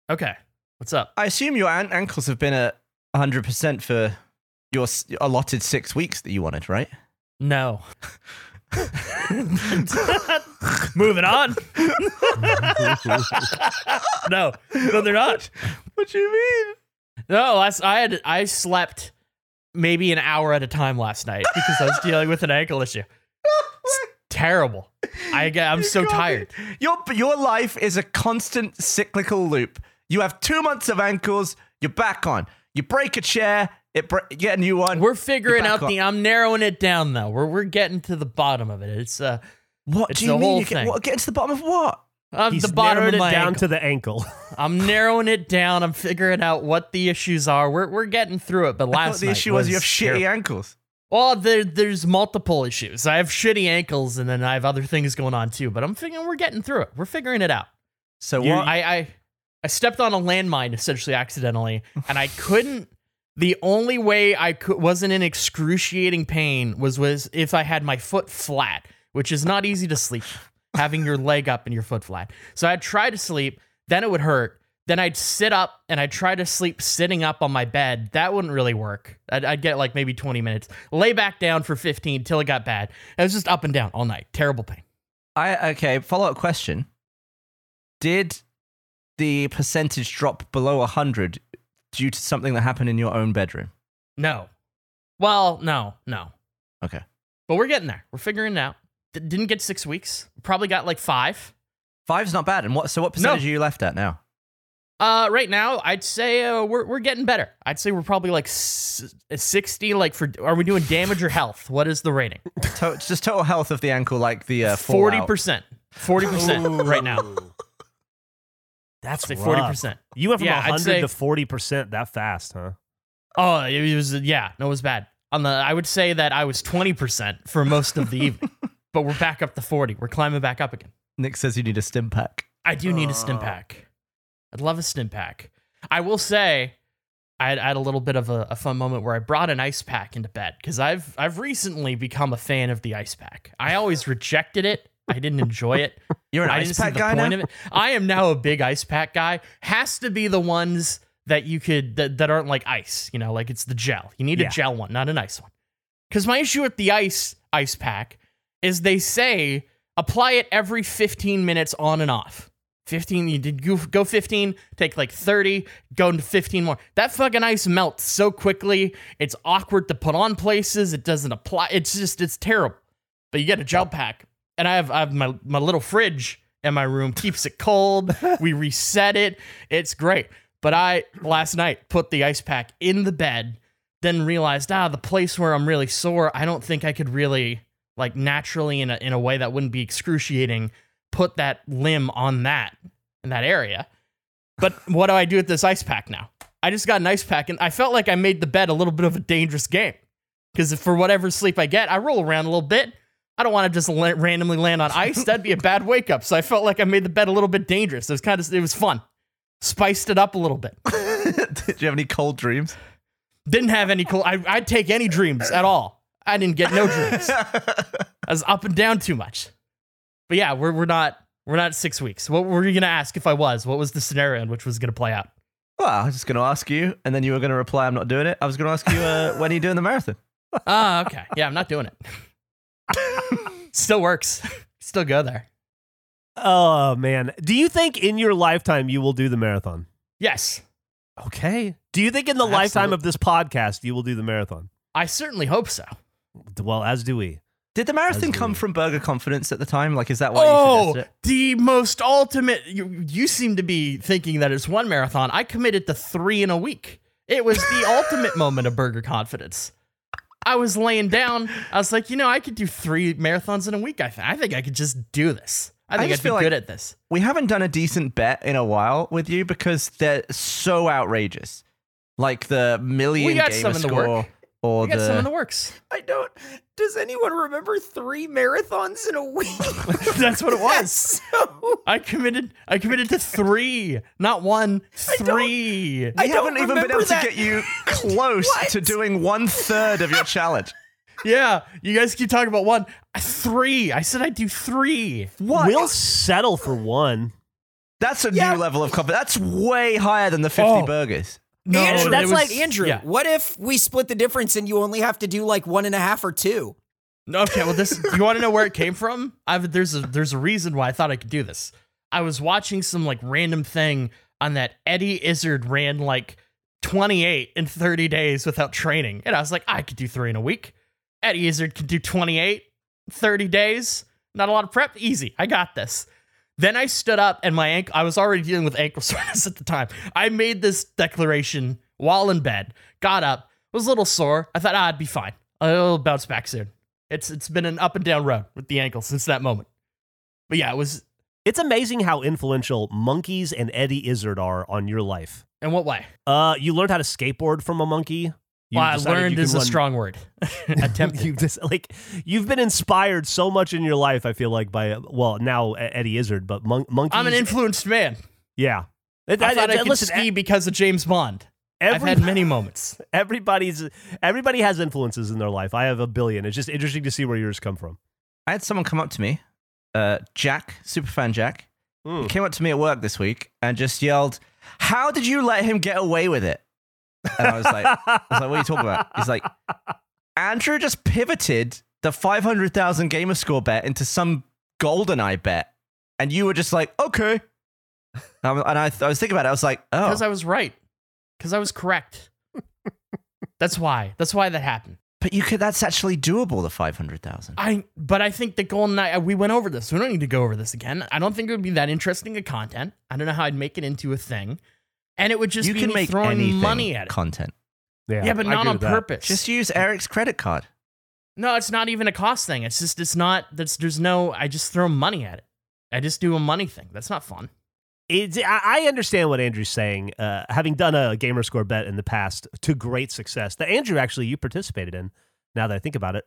Okay, what's up? I assume your an- ankles have been at 100% for your s- allotted six weeks that you wanted, right? No. Moving on. no, no, they're not. What do you mean? No, last I had I slept maybe an hour at a time last night because I was dealing with an ankle issue. It's terrible. I get I'm so You got tired. Your your life is a constant cyclical loop. You have two months of ankles. You're back on. You break a chair. It bre- you get a new one. We're figuring back out the I'm narrowing it down though. We're we're getting to the bottom of it. It's uh what it's do you the mean? whole You get, what, getting to the bottom of what? Uh, He's the bottom narrowed of it my down ankle. to the ankle. I'm narrowing it down. I'm figuring out what the issues are. We're we're getting through it. But I thought last the night issue was, you have terrible. shitty ankles. Well, there, there's multiple issues. I have shitty ankles, and then I have other things going on too. But I'm figuring we're getting through it. We're figuring it out. So You- what? I, I I stepped on a landmine essentially accidentally, and I couldn't. The only way I wasn't in excruciating pain was was if I had my foot flat, which is not easy to sleep. having your leg up and your foot flat. So I'd try to sleep, then it would hurt. Then I'd sit up and I'd try to sleep sitting up on my bed. That wouldn't really work. I'd, I'd get like maybe 20 minutes. Lay back down for 15 till it got bad. It was just up and down all night. Terrible pain. I okay. Follow up question: Did the percentage drop below hundred due to something that happened in your own bedroom? No. Well, no, no. Okay. But we're getting there. We're figuring it out. D- didn't get six weeks. Probably got like five. Five's not bad. And what? So what percentage are you left at now? Uh, right now, I'd say uh, we're we're getting better. I'd say we're probably like s- sixty. Like for are we doing damage or health? What is the rating? To- just total health of the ankle, like the uh, forty percent, Forty percent right now. That's Say forty percent. You went from Yeah, 100 say- to 40% that fast, huh? Oh, it was yeah. No, it was bad. On the, I would say that I was twenty percent for most of the evening, but we're back up to forty. We're climbing back up again. Nick says you need a stim pack. I do need a Oh. stim pack. I'd love a stim pack. I will say, I had, I had a little bit of a, a fun moment where I brought an ice pack into bed because I've I've recently become a fan of the ice pack. I always rejected it. I didn't enjoy it. You're an I ice didn't see pack the guy point now. of it. I am now a big ice pack guy. Has to be the ones that you could that, that aren't like ice. You know, like it's the gel. You need Yeah. a gel one, not an ice one. Because my issue with the ice ice pack is they say apply it every 15 minutes on and off. 15, you did go, go 15, take like 30, go into 15 more. That fucking ice melts so quickly. It's awkward to put on places. It doesn't apply. It's just, it's terrible. But you get a gel pack, and I have, I have my, my little fridge in my room, keeps it cold. we reset it. It's great. But I, last night, put the ice pack in the bed, then realized, ah, the place where I'm really sore, I don't think I could really, like, naturally, in a, in a way that wouldn't be excruciating, put that limb on that in that area. But what do I do with this ice pack now? I just got an ice pack, and I felt like I made the bed a little bit of a dangerous game. Because for whatever sleep I get, I roll around a little bit. I don't want to just la- randomly land on ice. That'd be a bad wake up. So I felt like I made the bed a little bit dangerous. It was kind of it was fun. Spiced it up a little bit. Did you have any cold dreams? Didn't have any cold. I, I'd take any dreams at all. I didn't get no dreams. I was up and down too much. But yeah, we're we're not we're not six weeks. What were you gonna ask if I was? What was the scenario in which was gonna play out? Well, I was just going to ask you, and then you were going to reply, "I'm not doing it." I was going to ask you, uh, "When are you doing the marathon?" Ah, okay. Yeah, I'm not doing it. Still works. Still go there. Oh, man. Do you think in your lifetime you will do the marathon? Yes. Okay. Do you think in the lifetime of this podcast you will do the marathon? I certainly hope so. Well, as do we. Did the marathon As come we- from Burger Confidence at the time? Like, is that why you Oh, suggested it? the most ultimate. You, you seem to be thinking that it's one marathon. I committed to three in a week. It was the ultimate moment of burger confidence. I was laying down. I was like, you know, I could do three marathons in a week. I, th- I think I could just do this. I think I would be feel like- good at this. We haven't done a decent bet in a while with you because they're so outrageous. Like the million We got gamer some score. Or We got the, some in the works. I don't. Does anyone remember three marathons in a week? That's what it was. That's so. I committed. I committed to three, not one. Three. I don't haven't even been able that. to get you close to doing one third of your challenge. Yeah, you guys keep talking about one. Three. I said I'd do three. What? We'll settle for one. That's a Yeah. new level of confidence. That's way higher than the 50 Oh. burgers. No, Andrew, that's was- like- Andrew, Yeah. what if we split the difference and you only have to do like one and a half or two? Okay, well, this you want to know where it came from? I've, there's a there's a reason why I thought I could do this. I was watching some like random thing on that Eddie Izzard ran like 28 in 30 days without training, and I was like, I could do three in a week. Eddie Izzard could do 28, 30 days. Not a lot of prep, easy. I got this. Then I stood up and my ankle, I was already dealing with ankle soreness at the time. I made this declaration while in bed, got up, was a little sore. I thought, ah, I'd be fine. I'll bounce back soon. It's it's been an up and down road with the ankle since that moment. But yeah, it was It's amazing how influential monkeys and Eddie Izzard are on your life. In what way? Uh, you learned how to skateboard from a monkey. You well, I learned is can a strong word. Attempted. you've just like you've been inspired so much in your life. I feel like by well now Eddie Izzard, but mon- monkeys. I'm an influenced man. yeah. I, thought I, could listen, ski because of James Bond. I've had many moments. everybody's everybody has influences in their life. I have a billion. It's just interesting to see where yours come from. I had someone come up to me, uh, Jack, superfan Jack, Mm. came up to me at work this week and just yelled, "How did you let him get away with it?" And I was like, I was like, "What are you talking about?" He's like, "Andrew just pivoted the five hundred thousand gamer score bet into some GoldenEye bet, and you were just like, okay." And I, and I, I was thinking about it. I was like, "Oh, Because I was right. Because I was correct. That's why. That's why that happened. but you could. That's actually doable. The five hundred thousand. I but I think the GoldenEye uh, we went over this. We don't need to go over this again. I don't think it would be that interesting a content. I don't know how I'd make it into a thing. And it would just You be can me make throwing anything money at it. content. yeah, but I not on with that. purpose. Just use Eric's credit card. no, it's not even a cost thing. It's just it's not that's there's no I just throw money at it. I just do a money thing. That's not fun. It's, I I understand what Andrew's saying. Uh, having done a gamer score bet in the past to great success, that Andrew actually you participated in. Now that I think about it,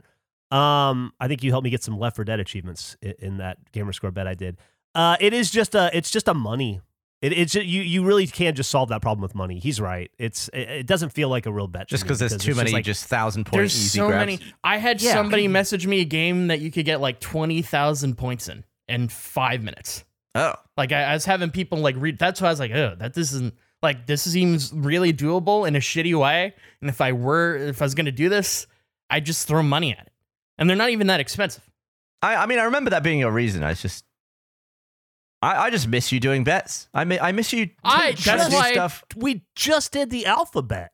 um, I think you helped me get some Left 4 Dead achievements in, in that gamer score bet I did. Uh, it is just a it's just a money. It, it's ju- you you really can't just solve that problem with money. He's right. It's it, it doesn't feel like a real bet to Just because there's it's too just many like- just thousand points. There's easy so grabs. many. I had Yeah. somebody message me a game that you could get like twenty thousand points in in five minutes. Oh, Like I, I was having people like read. That's why I was like, oh, that this isn't like this seems really doable in a shitty way. And if I were, if I was gonna do this, I'd just throw money at it. And they're not even that expensive. I, I mean, I remember that being your reason. I just, I, I just miss you doing bets. I, mi- I miss you. t- I- trying that's why- stuff. we just did the alphabet.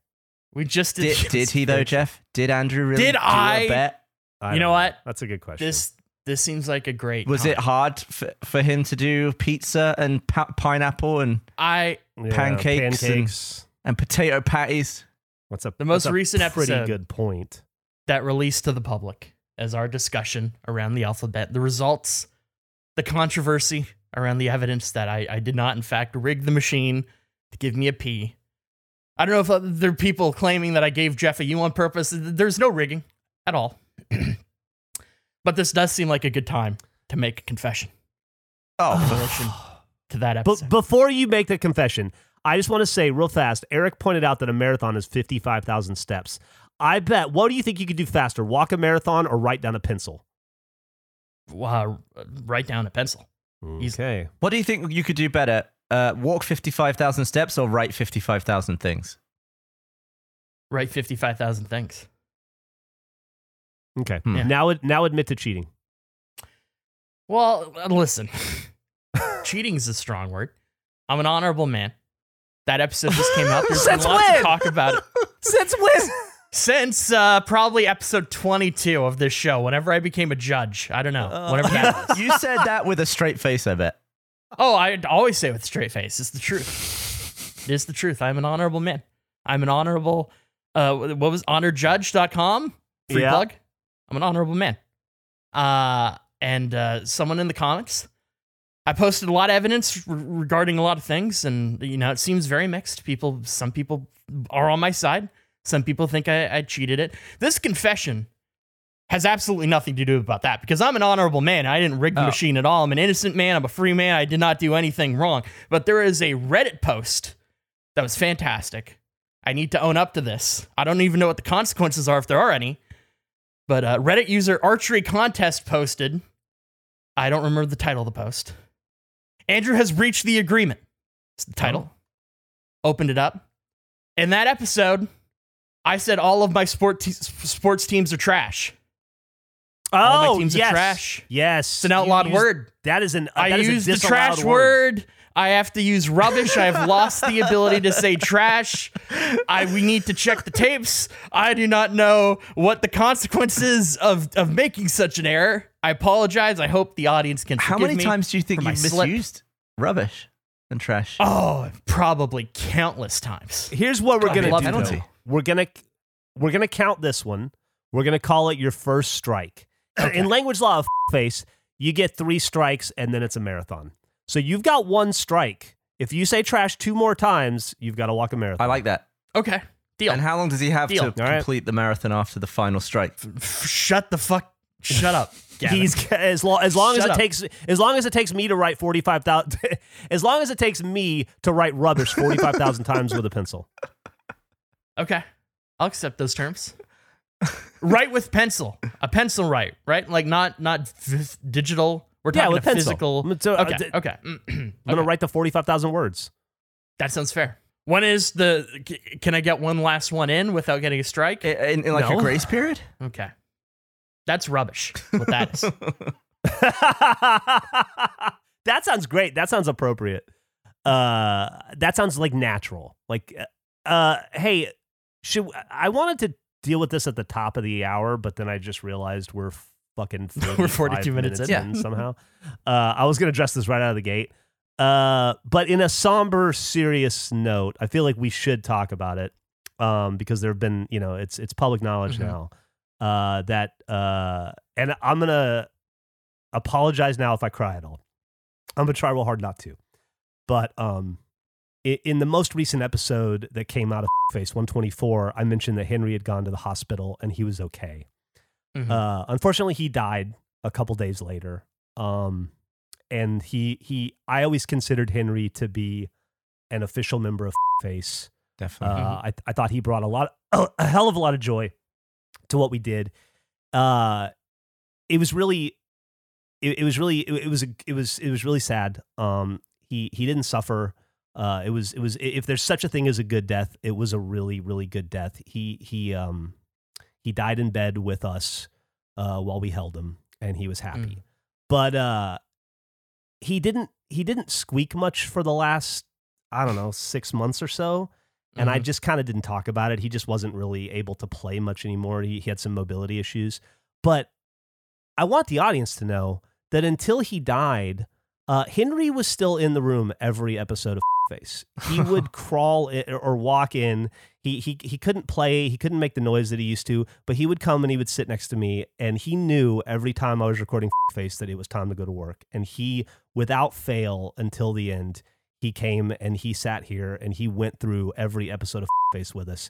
We just did. Did, did he though, Geoff? Did Andrew really Did do I? a bet? I You know don't what? That's a good question. This this seems like a great. Was it hard for, for him to do pizza and pa- pineapple and, I Yeah, pancakes and- and potato patties? What's up? The most recent pretty episode. good point. that released to the public as our discussion around the alphabet, the results, the controversy around the evidence that I, I did not, in fact, rig the machine to give me a P. I don't know if uh, there are people claiming that I gave Geoff a U on purpose. There's no rigging at all. but this does seem like a good time to make a confession Oh, in for- relation to that But before you make the confession, I just want to say real fast. Eric pointed out that a marathon is fifty-five thousand steps. I bet. What do you think you could do faster? Walk a marathon or write down a pencil? uh, write down a pencil. He's- Okay. what do you think you could do better? Uh, walk 55,000 steps or write 55,000 things? Write 55,000 things. Okay. Hmm. Yeah. Now, now admit to cheating. Well, uh, listen, cheating is a strong word. I'm an honorable man. That episode just came out. There's been Since lots when? of talk about it Since when? Since uh, probably episode 22 of this show. Whenever I became a judge, I don't know. Whatever that was. you said that with a straight face, I bet. Oh, I always say with a straight face. It's the truth. It is the truth. I'm an honorable man. I'm an honorable. Uh, what was honorjudge.com? Free Yeah. plug. I'm an honorable man. Uh, and uh, someone in the comments. I posted a lot of evidence re- regarding a lot of things, and you know it seems very mixed. People, some people are on my side. Some people think I, I cheated it. This confession has absolutely nothing to do about that because I'm an honorable man. I didn't rig the Oh. machine at all. I'm an innocent man. I'm a free man. I did not do anything wrong. But there is a Reddit post that was fantastic. I need to own up to this. I don't even know what the consequences are if there are any. But uh, Reddit user Archery Contest posted. I don't remember the title of the post. Andrew has breached the agreement. It's the title. Opened it up. In that episode, I said all of my sport te- sports teams are trash. All Oh, my teams are yes. trash. Yes. It's an outlawed You used- word. That is an. I that is a use the trash word. I have to use rubbish. I have lost the ability to say trash. I we need to check the tapes. I do not know what the consequences of of making such an error. I apologize. I hope the audience can hear me. How forgive many me times do you think you've slip. misused rubbish and trash? Oh, probably countless times. Here's what we're gonna I love do. penalty. though. We're gonna we're gonna count this one. We're gonna call it your first strike. In language law of face, you get three strikes and then it's a marathon. So you've got one strike. If you say trash two more times, you've got to walk a marathon. I like that. Okay. Deal. And how long does he have Deal. to All right. complete the marathon after the final strike? Shut the fuck. Shut up. Gavin. He's as long as long as it up. takes as long as it takes me to write forty five thousand as long as it takes me to write rubbish forty five thousand times with a pencil. Okay. I'll accept those terms. write with pencil. A pencil write, right? Like not not f- digital. We're Yeah, talking with a pencil. physical. I'm Okay. uh, Okay. I'm gonna write the forty five thousand words. That sounds fair. When is the? c- Can I get one last one in without getting a strike? In, in like No. a grace period? Okay. That's rubbish. What that is. that sounds great. That sounds appropriate. Uh, that sounds like natural. Like, uh, hey, should I wanted to deal with this at the top of the hour, but then I just realized we're fucking 45 42 minutes in. in somehow. Uh, I was gonna address this right out of the gate. Uh, but in a somber, serious note, I feel like we should talk about it. Um, because there have been, you know, it's it's public knowledge Mhm. now. Uh, that uh, and I'm gonna apologize now if I cry at all. I'm gonna try real hard not to. But um, in the most recent episode that came out of Face 124, I mentioned that Henry had gone to the hospital and he was okay. Mhm. Uh, unfortunately, he died a couple days later. Um, and he he I always considered Henry to be an official member of Face. Definitely. Uh, I I thought he brought a lot, a hell of a lot of joy to what we did. Uh, it was really, it, it was really, it, it was, a, it was, it was really sad. Um, he he didn't suffer. Uh, it was, it was. If there's such a thing as a good death, it was a really, really good death. He he um, he died in bed with us uh, while we held him, and he was happy. Mm. But uh, he didn't he didn't squeak much for the last I don't know six months or so and I Mhm. just kind of didn't talk about it. He just wasn't really able to play much anymore. He, he had some mobility issues. But I want the audience to know that until he died, uh, Henry was still in the room every episode of Face. He would crawl i or walk in. He, he he couldn't play. He couldn't make the noise that he used to. But he would come and he would sit next to me, and he knew every time I was recording Face that it was time to go to work. And he, without fail, until the end, he came and he sat here and he went through every episode of Face with us.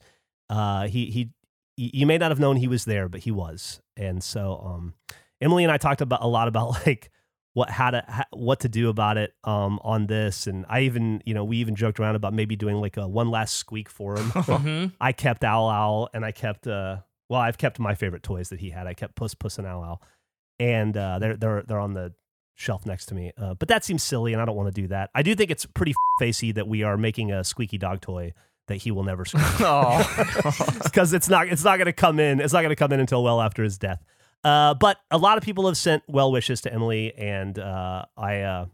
Uh, he he, you may not have known he was there, but he was. And so, um, Emily and I talked about a lot about like what how to ha, what to do about it um on this, and I even you know we even joked around about maybe doing like a one last squeak for him. Mhm. I kept Owl Owl and I kept uh well I've kept my favorite toys that he had. I kept Puss Puss and Owl Owl, and uh, they're they're they're on the shelf next to me. Uh, but that seems silly, and I don't want to do that. I do think it's pretty facey that we are making a squeaky dog toy that he will never squeak because it's not it's not going to come in. It's not going to come in until well after his death. Uh, but a lot of people have sent well wishes to Emily and uh, I uh,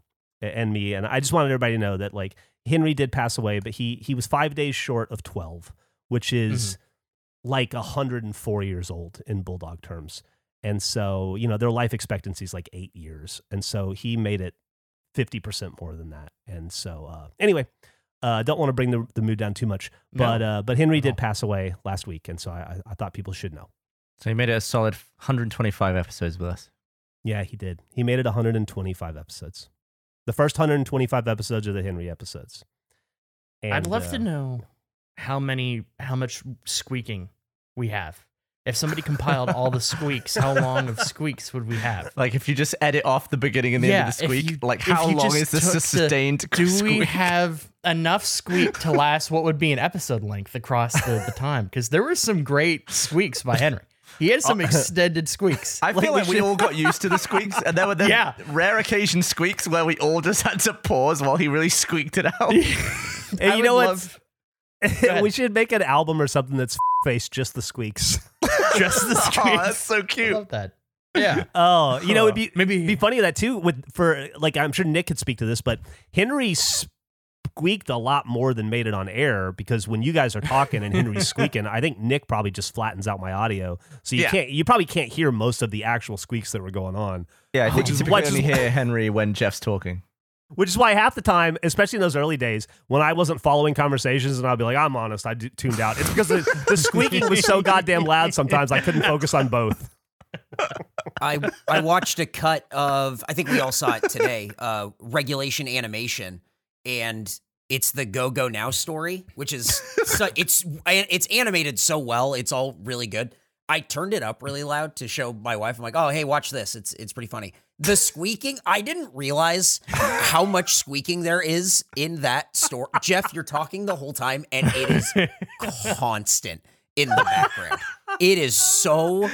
and me, and I just wanted everybody to know that like Henry did pass away, but he he was five days short of twelve, which is like hundred and four years old in bulldog terms. And so you know their life expectancy is like eight years, and so he made it fifty percent more than that. And so uh, anyway, uh, don't want to bring the, the mood down too much, but No. uh, but Henry No. did pass away last week, and so I, I- I thought people should know. So he made it a solid 125 episodes with us. Yeah, he did. He made it 125 episodes. The first 125 episodes are the Henry episodes. I'd love uh, to know how many, how much squeaking we have. If somebody compiled all the squeaks, how long of squeaks would we have? Like if you just edit off the beginning and the Yeah, end of the squeak, you- like how long is this took the- sustained squeak? Do squeak? we have enough squeak to last what would be an episode length across the, the time? Because there were some great squeaks by Henry. He had some oh, extended squeaks. I feel like we should- all got used to the squeaks, and there were then Yeah. rare occasion squeaks where we all just had to pause while he really squeaked it out. And I you know what? love we should make an album or something that's face just the squeaks. just the oh, that's so cute. I cute. love that. Yeah. Oh, you know, it'd be Maybe be funny that too. With for like, I'm sure Nick could speak to this, but Henry squeaked a lot more than made it on air because when you guys are talking and Henry's squeaking, I think Nick probably just flattens out my audio, so you Yeah. can't, you probably can't hear most of the actual squeaks that were going on. Yeah, I think Which you is- typically which is- only hear Henry when Geoff's talking. Which is why half the time, especially in those early days, when I wasn't following conversations and I'd be like, I'm honest, I d- tuned out. It's because the, the squeaking was so goddamn loud sometimes I couldn't focus on both. I I watched a cut of I think we all saw it today. Uh, regulation animation, and it's the Go Go Now story, which is so, it's it's animated so well. It's all really good. I turned it up really loud to show my wife. I'm like, oh hey, watch this. It's it's pretty funny. The squeaking, I didn't realize how much squeaking there is in that store. Geoff, you're talking the whole time, and it is constant in the background. It is so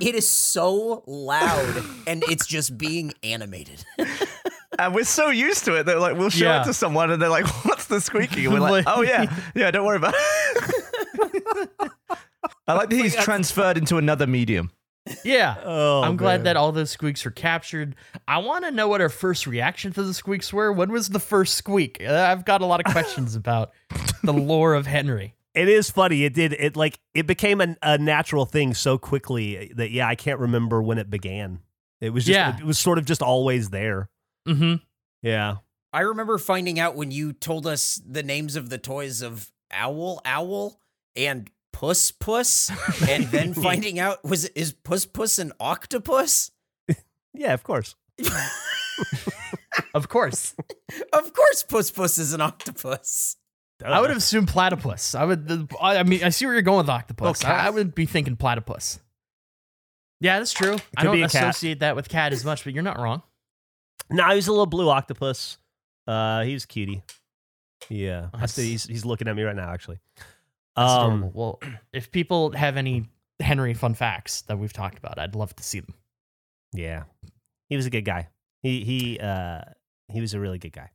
it is so loud and it's just being animated. And we're so used to it that like we'll show Yeah. it to someone and they're like, "What's the squeaking?" And we're like, Like- "Oh yeah, yeah, don't worry about it." I like that he's transferred into another medium. Yeah. Oh, I'm glad man. that all those squeaks are captured. I want to know what our first reaction to the squeaks were. When was the first squeak? Uh, I've got a lot of questions about the lore of Henry. It is funny. It did. It like it became a, a natural thing so quickly that yeah, I can't remember when it began. It was just. Yeah. It was sort of just always there. Mm-hmm. Yeah. I remember finding out when you told us the names of the toys of Owl Owl and Puss Puss, and then finding out was is Puss Puss an octopus? Yeah. Of course. Of course. Of course, Puss Puss is an octopus. I would have assumed platypus. I would. I I mean, I see where you're going with octopus. Oh, I. I would be thinking platypus. Yeah, that's true. I don't be cat. associate that with cat as much, but you're not wrong. No, he's a little blue octopus. Uh, he's cutie. Yeah, I see. He's he's looking at me right now. Actually. That's Um. Well, if people have any Henry fun facts that we've talked about, I'd love to see them. Yeah, he was a good guy. He he uh he was a really good guy.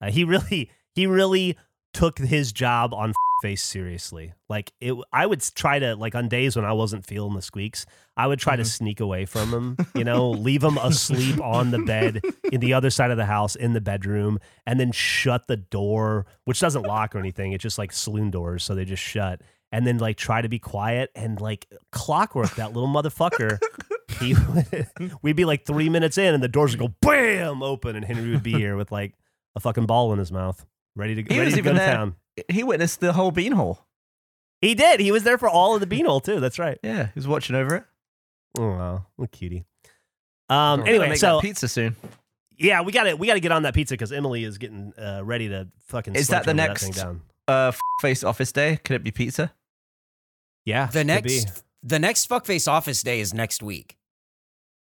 Uh, he really he really took his job on face seriously. Like it, I would try to like on days when I wasn't feeling the squeaks, I would try to mm-hmm. sneak away from him. You know, leave him asleep on the bed in the other side of the house in the bedroom, and then shut the door, which doesn't lock or anything. It's just like saloon doors, so they just shut. And then like try to be quiet and like clockwork that little motherfucker. He we'd be like three minutes in, and the doors would go bam open, and Henry would be here with like a fucking ball in his mouth, ready to, He ready was to go to there. town. He witnessed the whole beanhole. He did. He was there for all of the beanhole too. That's right. Yeah, he was watching over it. Oh, wow. what cutie. Um. We're Anyway, make so that pizza soon. yeah, we got to we got to get on that pizza because Emily is getting uh, ready to fucking. Is that the sledgehammer next- thing down? Uh, face office day. Could it be pizza? Yeah. The could be. next the next fuckface office day is next week.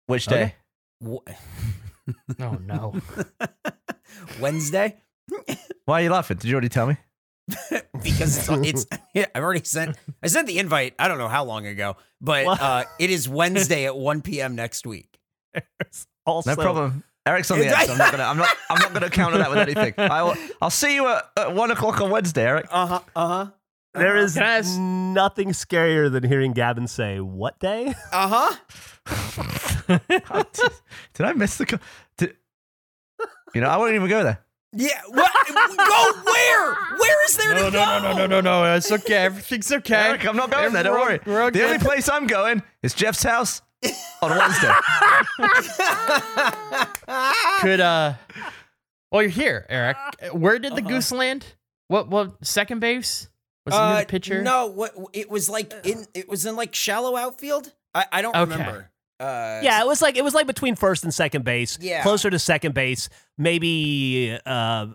Which day? Wh- Oh no. Wednesday Why are you laughing? Did you already tell me? because it's, it's yeah, I've already sent I sent the invite. I don't know how long ago, but What? uh, it is Wednesday at 1 p.m. next week. also, No problem. Eric's on the edge. so I'm not gonna. I'm not. I'm not gonna counter that with anything. I will. I'll see you at, at one o'clock on Wednesday, Eric. Uh huh. Uh huh. There is Can nothing scarier than hearing Gavin say, "What day?" Uh huh. did, did I miss the? Co- did, you know, I won't even go there. Yeah. What? go where? Where is there No, to no, go? no, no, no, no, no. no. It's okay. Everything's okay. Eric, I'm not going there. Don't We're- worry. we're all the only place I'm going is Geoff's house on Wednesday. Could uh Well, you're here, Eric. Where did the goose land? What what second base? Was he Uh, the pitcher? No, what it was like in it was in like shallow outfield. I, I don't Okay. remember. Uh, Yeah, it was like it was like between first and second base. Yeah. closer to second base, maybe uh,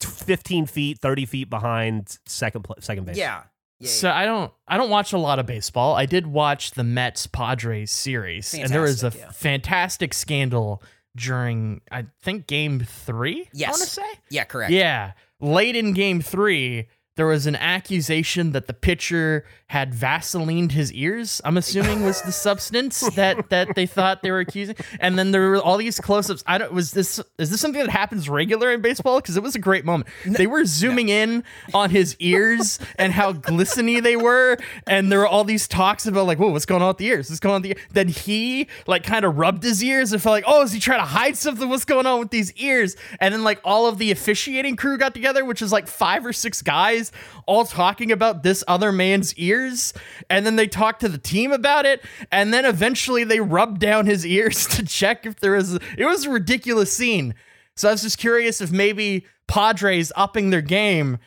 fifteen feet, thirty feet behind second pla second base. yeah, yeah. So I don't I don't watch a lot of baseball. I did watch the Mets Padres series, and there was a Fantastic, yeah. fantastic scandal during I think game three. I Yes. want to say. yeah, correct. Yeah. Late in game three, there was an accusation that the pitcher had Vaselined his ears. I'm assuming was the substance that that they thought they were accusing. And then there were all these close-ups. I don't was this is this something that happens regular in baseball? Because it was a great moment. They were zooming in on his ears and how glisteny they were. And there were all these talks about like, whoa, what's going on with the ears? What's going on with the ear? Then he like kind of rubbed his ears and felt like, oh, is he trying to hide something? What's going on with these ears? And then like all of the officiating crew got together, which is like five or six guys all talking about this other man's ears. And then they talked to the team about it. And then eventually they rubbed down his ears to check if there was it was a ridiculous scene. So I was just curious if maybe Padres upping their game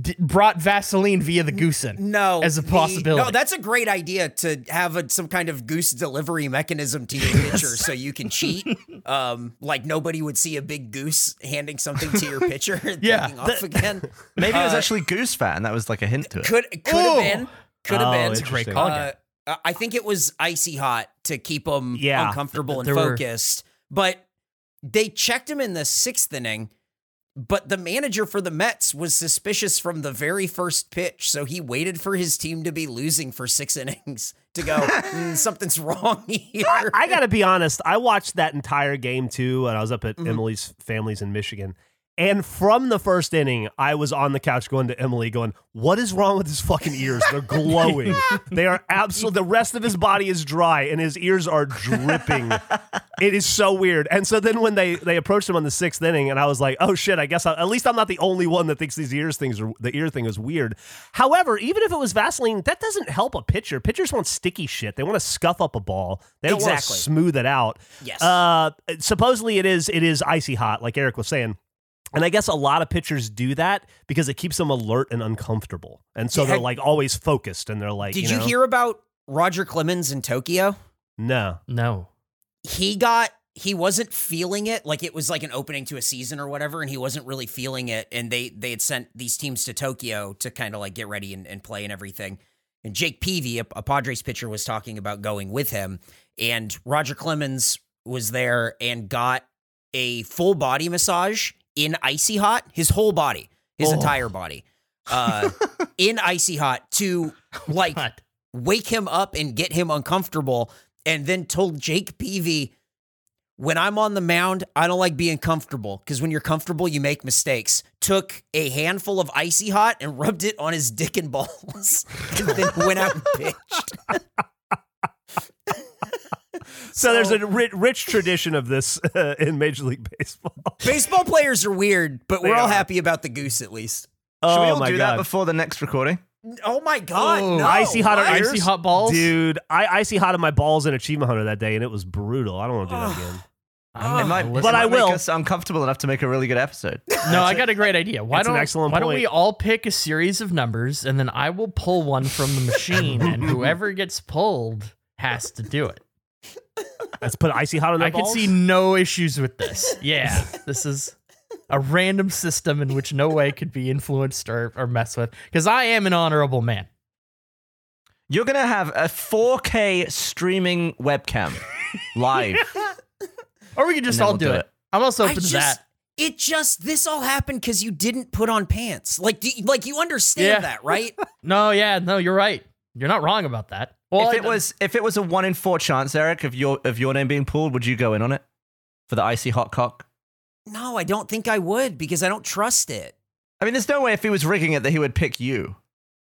d- brought Vaseline via the goosen. No, as a the- possibility. no, that's a great idea to have a, some kind of goose delivery mechanism to your pitcher so you can cheat. Um, like nobody would see a big goose handing something to your pitcher and Yeah. taking off again. Maybe it was Uh, actually goose fat, and that was like a hint to it. Could could have been. Could have Oh, been. That's a great interesting. call. Uh, uh, I think it was icy hot to keep him Yeah. uncomfortable and There were- focused. But they checked him in the sixth inning. But the manager for the Mets was suspicious from the very first pitch, so he waited for his team to be losing for six innings to go. "Hmm, something's wrong here. I, I got to be honest. I watched that entire game too, and I was up at Mhm. Emily's family's in Michigan. And from the first inning, I was on the couch going to Emily, going, "What is wrong with his fucking ears? They're glowing. they are absolutely. The rest of his body is dry, and his ears are dripping. it is so weird." And so then when they they approached him on the sixth inning, and I was like, "Oh shit! I guess I, at least I'm not the only one that thinks these ears things are the ear thing is weird." However, even if it was Vaseline, that doesn't help a pitcher. Pitchers want sticky shit. They want to scuff up a ball. They don't want to smooth it out. yes. Uh, supposedly it is it is icy hot, like Eric was saying. And I guess a lot of pitchers do that because it keeps them alert and uncomfortable. And so Yeah, they're like always focused and they're like, Did you, you, know, hear about Roger Clemens in Tokyo? No. No. he got he wasn't feeling it like it was like an opening to a season or whatever and he wasn't really feeling it and they they had sent these teams to tokyo to kind of like get ready and, and play and everything and jake peavy a, a padres pitcher was talking about going with him and roger clemens was there and got a full body massage in icy hot his whole body his Oh. entire body uh in icy hot to like God. wake him up and get him uncomfortable, and then told Jake Peavy, when I'm on the mound, I don't like being comfortable because when you're comfortable, you make mistakes. Took a handful of icy hot and rubbed it on his dick and balls, and then went out and pitched. So, there's a ri- rich tradition of this uh, in Major League Baseball. baseball players are weird, but They we're all are. happy about the goose at least. Should we oh all my do god. that before the next recording? Oh my god, Oh. no! Icy hot or What? Icy hot balls? Dude, I icy hot in my balls in Achievement Hunter that day and it was brutal. I don't want to do that again. I'm It might, But might I make will. us uncomfortable enough to make a really good episode. No, I got a great idea. Why It's don't excellent Why don't we all pick a series of numbers and then I will pull one from the machine, and whoever gets pulled has to do it. Let's put icy hot on their I can see no issues with this. Yeah, this is a random system in which no way could be influenced or, or messed with. Because I am an honorable man. You're gonna have a 4K streaming webcam live. Or we could just And then all we'll do, do it. it. I'm also I open to just, that. it just this all happened because you didn't put on pants. Like, do you, like you understand Yeah. that, right? No, yeah, no, you're right. You're not wrong about that. Well, if it was if it was a one in four chance, Eric, of your of your name being pulled, would you go in on it for the icy hot cock? No, I don't think I would because I don't trust it. I mean, there's no way if he was rigging it that he would pick you.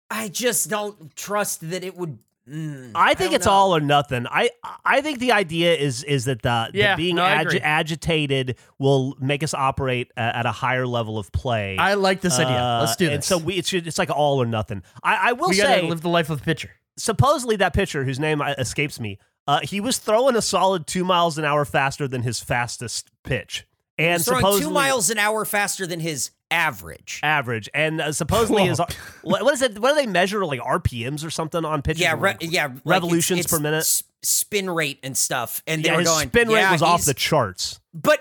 I just don't trust that it would. mm, I think don't it's know. all or nothing. I I think the idea is is that the, the being no, I agi- agitated will make us operate a- at a higher level of play. I like this idea. Uh, Let's do this. And so we, it's it's like all or nothing. I, I will we gotta say, live the life of the pitcher. Supposedly that pitcher whose name uh, escapes me, uh, he was throwing a solid two miles an hour faster than his fastest pitch, and supposedly two miles an hour faster than his average. average, and uh, supposedly his what what is it? What do they measure like RPMs or something on pitches? Yeah, re- yeah, like, it's- revolutions it's per minute? s- spin rate and stuff, and they yeah, were his going. spin rate yeah, was off the charts. But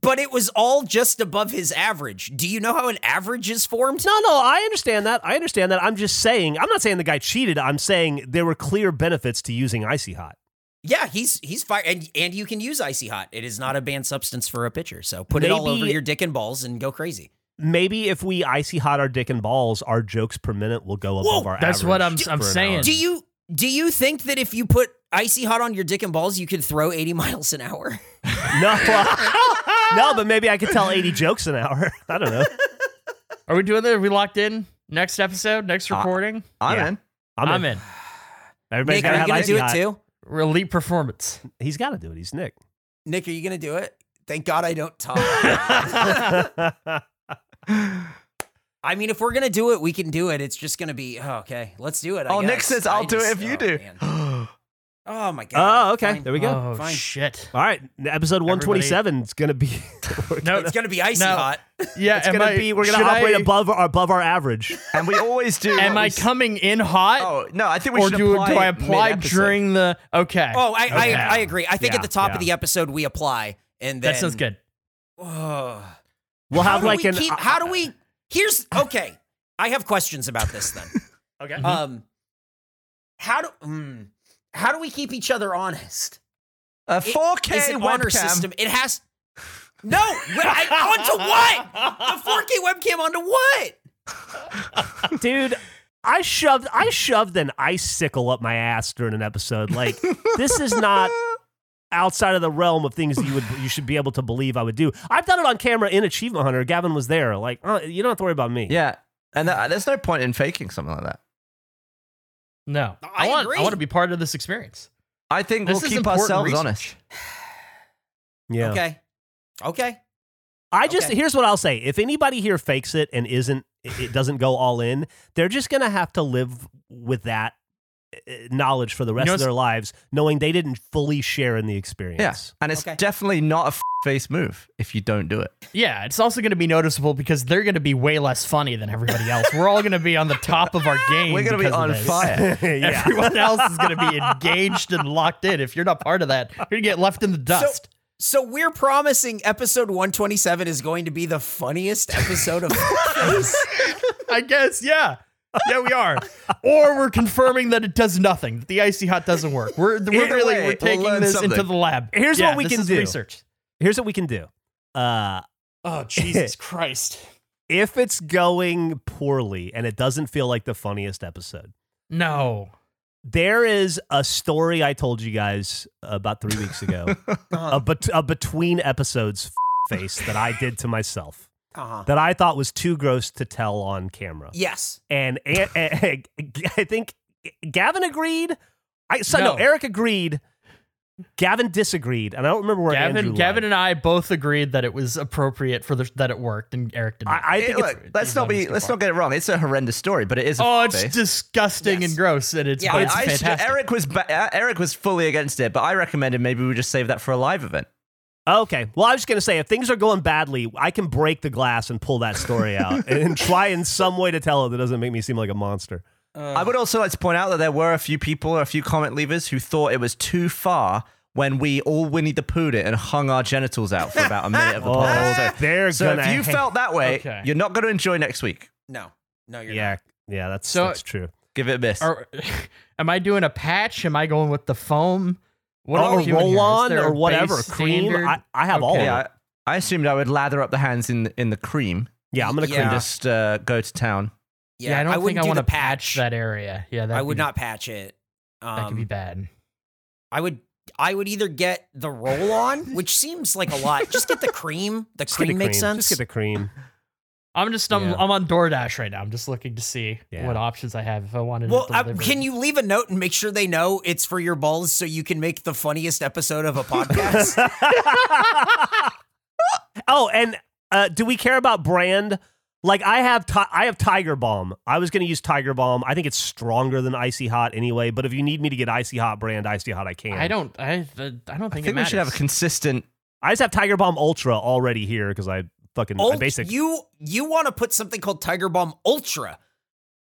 but it was all just above his average. Do you know how an average is formed? No, no, I understand that. I understand that. I'm just saying. I'm not saying the guy cheated. I'm saying there were clear benefits to using icy hot. Yeah, he's he's fire, and and you can use icy hot. It is not a banned substance for a pitcher, so put it all over your dick and balls and go crazy. Maybe if we icy hot our dick and balls, our jokes per minute will go above Whoa, our. that's what I'm- I'm saying. hour. Do you do you think that if you put icy hot on your dick and balls, you could throw eighty miles an hour? No, no, but maybe I could tell 80 jokes an hour. I don't know. Are we doing that? Are we locked in? Next episode, next Uh, recording? I'm Yeah. in. I'm, I'm in. in. Everybody's Nick, got to are you have gonna icy do it hot. too? Elite performance. He's got to do it. He's Nick. Nick, are you gonna do it? Thank God I don't talk. I mean, if we're gonna do it, we can do it. It's just gonna be oh, okay. Let's do it. I Oh, Nick guess. says I I'll do it if you oh, do. man. Oh my god. Oh, okay. Fine. There we go. Oh Fine. shit. All right, episode 127 is going to be. we're No, It's gonna be icy No. hot. Yeah, It's am gonna I- be. We're gonna should operate I- above our above our average. And we always do. Am what I coming in hot, Oh no, I think we or should do, apply do I apply mid-episode. during the? Okay. Oh, I, Okay. I I agree. I think Yeah, at the top yeah. of the episode we apply, and then that sounds good. Ugh. We'll how have do like we an. keep, how do we? Here's okay. I have questions about this then. Okay. Um, how do mm, how do we keep each other honest? A 4K is it honor webcam. system? It has no. I, onto what? The 4K webcam onto what? dude i shoved i shoved an icicle up my ass during an episode like this is not outside of the realm of things you would you should be able to believe i would do i've done it on camera in achievement hunter gavin was there like oh, you don't have to worry about me Yeah, and th- there's no point in faking something like that. No, I want. agree. I want to be part of this experience. I think This we'll keep ourselves research. honest. yeah Okay. Okay. i just Okay. here's what i'll say if anybody here fakes it and isn't it it doesn't go all in they're just gonna have to live with that knowledge for the rest know, of their lives knowing they didn't fully share in the experience Yeah, and it's Okay. definitely not a f- face move if you don't do it. Yeah, it's also going to be noticeable because they're going to be way less funny than everybody else. We're all going to be on the top of our game. We're gonna be on fire. yeah Everyone else is going to be engaged and locked in. If you're not part of that, you're going to get left in the dust. So we're promising episode 127 is going to be the funniest episode of Face. I guess, yeah. Yeah, we are. or we're confirming that it does nothing. That the icy hot doesn't work. We're, we're Either really way, we're we'll taking learn this into the lab. Here's Yeah, what we this can is do. Research. here's what we can do uh Oh Jesus Christ! if it's going poorly and it doesn't feel like the funniest episode, No. there is a story I told you guys about three weeks ago, a, bet- a between episodes f- face that I did to myself Uh-huh. that I thought was too gross to tell on camera. Yes. And, and, and I think Gavin agreed. I so no. No. Eric agreed. Gavin disagreed, and I don't remember where Gavin, Andrew Gavin, lied. and I both agreed that it was appropriate for the that it worked, and Eric did. Not. I, I It- think it's, look, let's not be let's gonna not get it wrong. It's a horrendous story, but it is. Oh, f- it's face. disgusting Yes. and gross, and it's, Yeah, but I, it's I fantastic. Eric was ba- uh, Eric was fully against it, but I recommended maybe we just save that for a live event. Okay. Well, I was just going to say, if things are going badly, I can break the glass and pull that story out and try in some way to tell it that doesn't make me seem like a monster. I would also like to point out that there were a few people or a few comment leavers who thought it was too far when we all Winnie the Poohed it and hung our genitals out for about a minute of the Oh, pod. they're So if you ha- felt that way, Okay. you're not going to enjoy next week. No. No, you're yeah, yeah, that's So- that's true. Give it a miss. Are, am I doing a patch? Am I going with the foam? What or are we doing here? roll on or whatever cream. standard? I, I have all Okay. of yeah. I, I assumed I would lather up the hands in in the cream Yeah, I'm gonna Yeah. cream just uh, go to town. Yeah, I don't think wouldn't I want to the patch that area. Yeah, I would be- not patch it. Um, That could be bad. I would I would either get the roll on, which seems like a lot. Just get the cream. The Just get the cream makes cream. sense. Just get the cream. I'm just I'm, Yeah. I'm on DoorDash right now. I'm just looking to see Yeah. what options I have if I wanted. well, to uh, deliver. can you leave a note and make sure they know it's for your balls so you can make the funniest episode of a podcast? oh, and uh, do we care about brand? Like I have, ti- I have Tiger Balm. I was going to use Tiger Balm. I think it's stronger than Icy Hot anyway. But if you need me to get Icy Hot brand Icy Hot, I can. I don't. I. I don't I think, think it we should have a consistent. I just have Tiger Balm Ultra already here because I fucking I Ult- basic. you you want to put something called Tiger Balm Ultra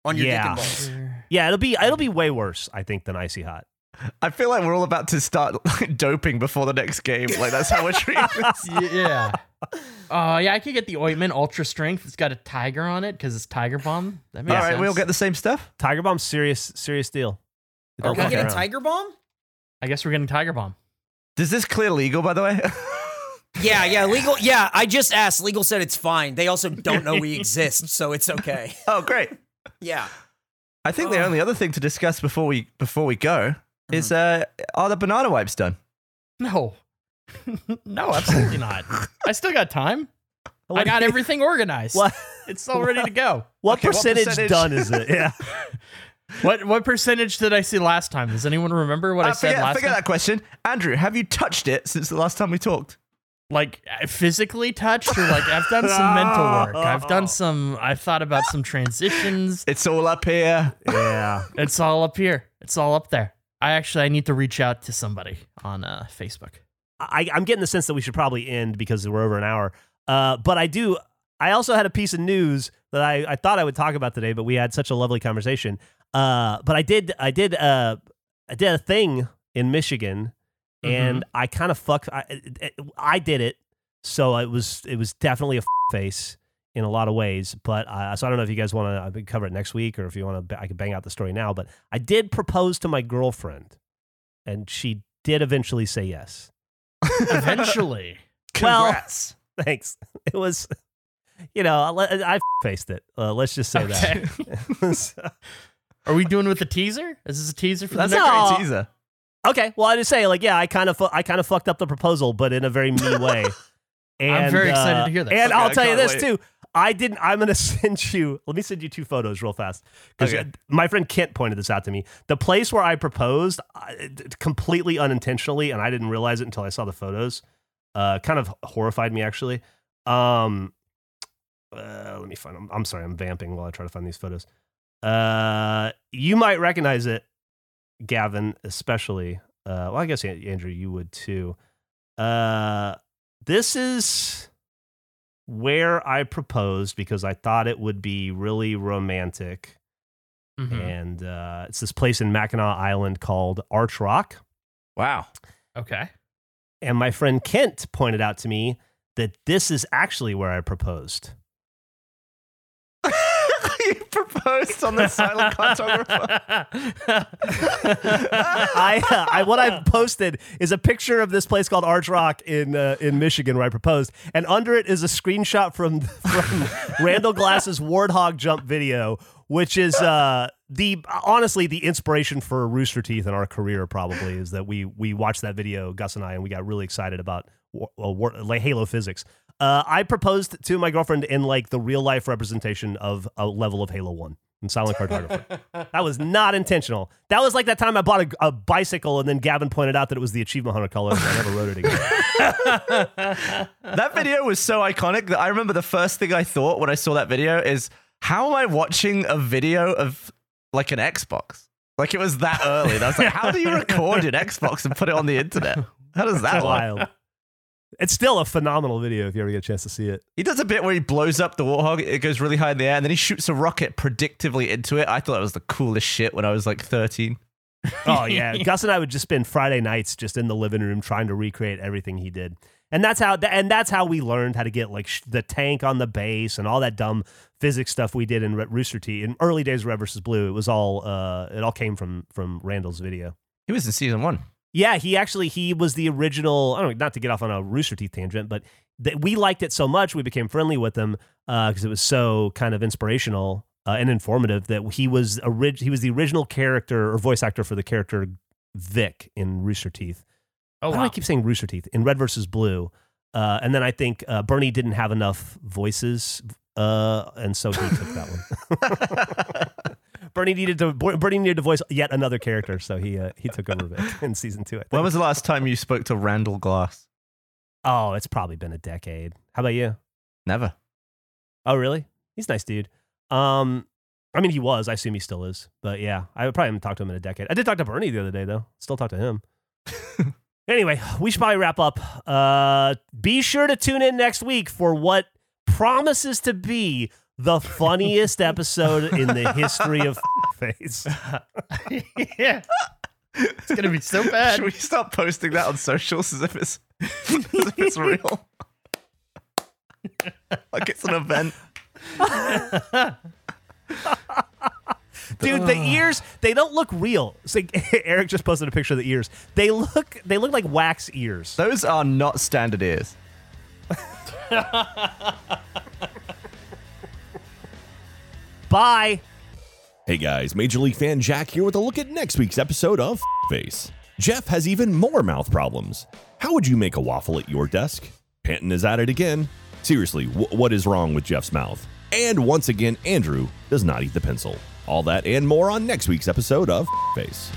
on your Yeah. dick and balls. yeah, it'll be it'll be way worse. I think than Icy Hot. I feel like we're all about to start doping before the next game. Like that's how we're treating this. Yeah. Oh yeah, I could get the ointment ultra strength. It's got a tiger on it because it's Tiger Balm. That makes All right, sense. we all get the same stuff. Tiger Balm, serious serious deal. It Are we fuck getting around. Tiger Balm? I guess we're getting Tiger Balm. Does this clear legal, by the way? Yeah, yeah, legal. Yeah, I just asked. Legal said it's fine. They also don't know we exist, so it's okay. oh, great. Yeah. I think the Oh. only other thing to discuss before we before we go is uh, are the banana wipes done? No. no, absolutely not. I still got time. I got everything organized. What It's all ready to go. what Okay, what percentage, percentage? done is it? Yeah. What what percentage did I see last time? Does anyone remember what I Uh, said forget last forget time? that question. Andrew, have you touched it since the last time we talked? Like uh, physically touched or like I've done some mental work. I've done some I've thought about some transitions. It's all up here. Yeah. It's all up here. It's all up there. I actually I need to reach out to somebody on uh, Facebook. I, I'm getting the sense that we should probably end because we're over an hour. Uh, but I do. I also had a piece of news that I, I thought I would talk about today, but we had such a lovely conversation. Uh, but I did I did uh, I did a thing in Michigan, and I kind of fucked. I, I did it, so it was it was definitely a face in a lot of ways. But uh, so I don't know if you guys want to cover it next week or if you want to. I could bang out the story now. But I did propose to my girlfriend, and she did eventually say yes. Eventually. Well- Congrats. Thanks. It was, you know, I, I faced it. Uh, let's just say Okay. that. Are we doing with the teaser? Is this a teaser for That's the next? No. teaser. Okay. Well, I just say like, yeah, I kind of, fu- I kind of fucked up the proposal, but in a very me way. And, I'm very excited uh, to hear that. And Okay, I'll tell you this wait. too. I didn't. I'm gonna send you. Let me send you two photos real fast because Okay. my friend Kent pointed this out to me. The place where I proposed, I- completely unintentionally, and I didn't realize it until I saw the photos. Uh, kind of horrified me actually. Um, uh, let me find. I'm, I'm sorry. I'm vamping while I try to find these photos. Uh, you might recognize it, Gavin, especially. Uh, well, I guess Andrew, you would too. Uh, this is where I proposed because I thought it would be really romantic. Mhm. And uh, it's this place in Mackinac Island called Arch Rock. Wow. Okay. And my friend Kent pointed out to me that this is actually where I proposed. proposed on the silent cartographer. I, uh, I what I've posted is a picture of this place called Arch Rock in uh, in Michigan where I proposed, and under it is a screenshot from from Randall Glass's Warthog jump video, which is uh, the honestly the inspiration for Rooster Teeth in our career. Probably is that we we watched that video, Gus and I, and we got really excited about war, uh, war, like Halo physics. Uh, I proposed to my girlfriend in like the real life representation of a level of Halo One in Silent Cartographer. That was not intentional. That was like that time I bought a, a bicycle and then Gavin pointed out that it was the Achievement Hunter color and I never rode it again. that video was so iconic that I remember the first thing I thought when I saw that video is how am I watching a video of like an Xbox? Like it was that early. And I was like, how do you record an Xbox and put it on the internet? How does that work? Wild. It's still a phenomenal video if you ever get a chance to see it. He does a bit where he blows up the warthog, it goes really high in the air, and then he shoots a rocket predictively into it. I thought that was the coolest shit when I was like 13. Oh yeah, Gus and I would just spend Friday nights just in the living room trying to recreate everything he did, and that's how and that's how we learned how to get like sh- the tank on the base and all that dumb physics stuff we did in Re- Rooster Teeth in early days of Red versus Blue. It was all uh, it all came from from Randall's video. He was in season one. Yeah, he actually he was the original. I don't know, not to get off on a Rooster Teeth tangent, but th- we liked it so much we became friendly with him because it was so kind of inspirational uh, and informative that he was orig- he was the original character or voice actor for the character Vic in Rooster Teeth. Oh Why do I keep saying Rooster Teeth in Red versus Blue? Uh, and then I think uh, Bernie didn't have enough voices, uh, and so he took that one. Bernie needed to Bernie needed to voice yet another character, so he uh, he took over Vic in season two. I think. When was the last time you spoke to Randall Glass? Oh, it's probably been a decade. How about you? Never. Oh, really? He's a nice dude. Um, I mean, he was. I assume he still is. But yeah, I probably haven't talked to him in a decade. I did talk to Bernie the other day, though. Still talk to him. anyway, we should probably wrap up. Uh, be sure to tune in next week for what promises to be the funniest episode in the history of face. yeah. It's gonna be so bad. Should we stop posting that on socials as if it's as if it's real? like it's an event. Dude, the ears, they don't look real. It's like Eric just posted a picture of the ears. They look they look like wax ears. Those are not standard ears. Bye. Hey guys, Major League fan Jack here with a look at next week's episode of Face. Geoff has even more mouth problems. How would you make a waffle at your desk? Panton is at it again. Seriously, wh- what is wrong with Geoff's mouth? And once again, Andrew does not eat the pencil. All that and more on next week's episode of Face.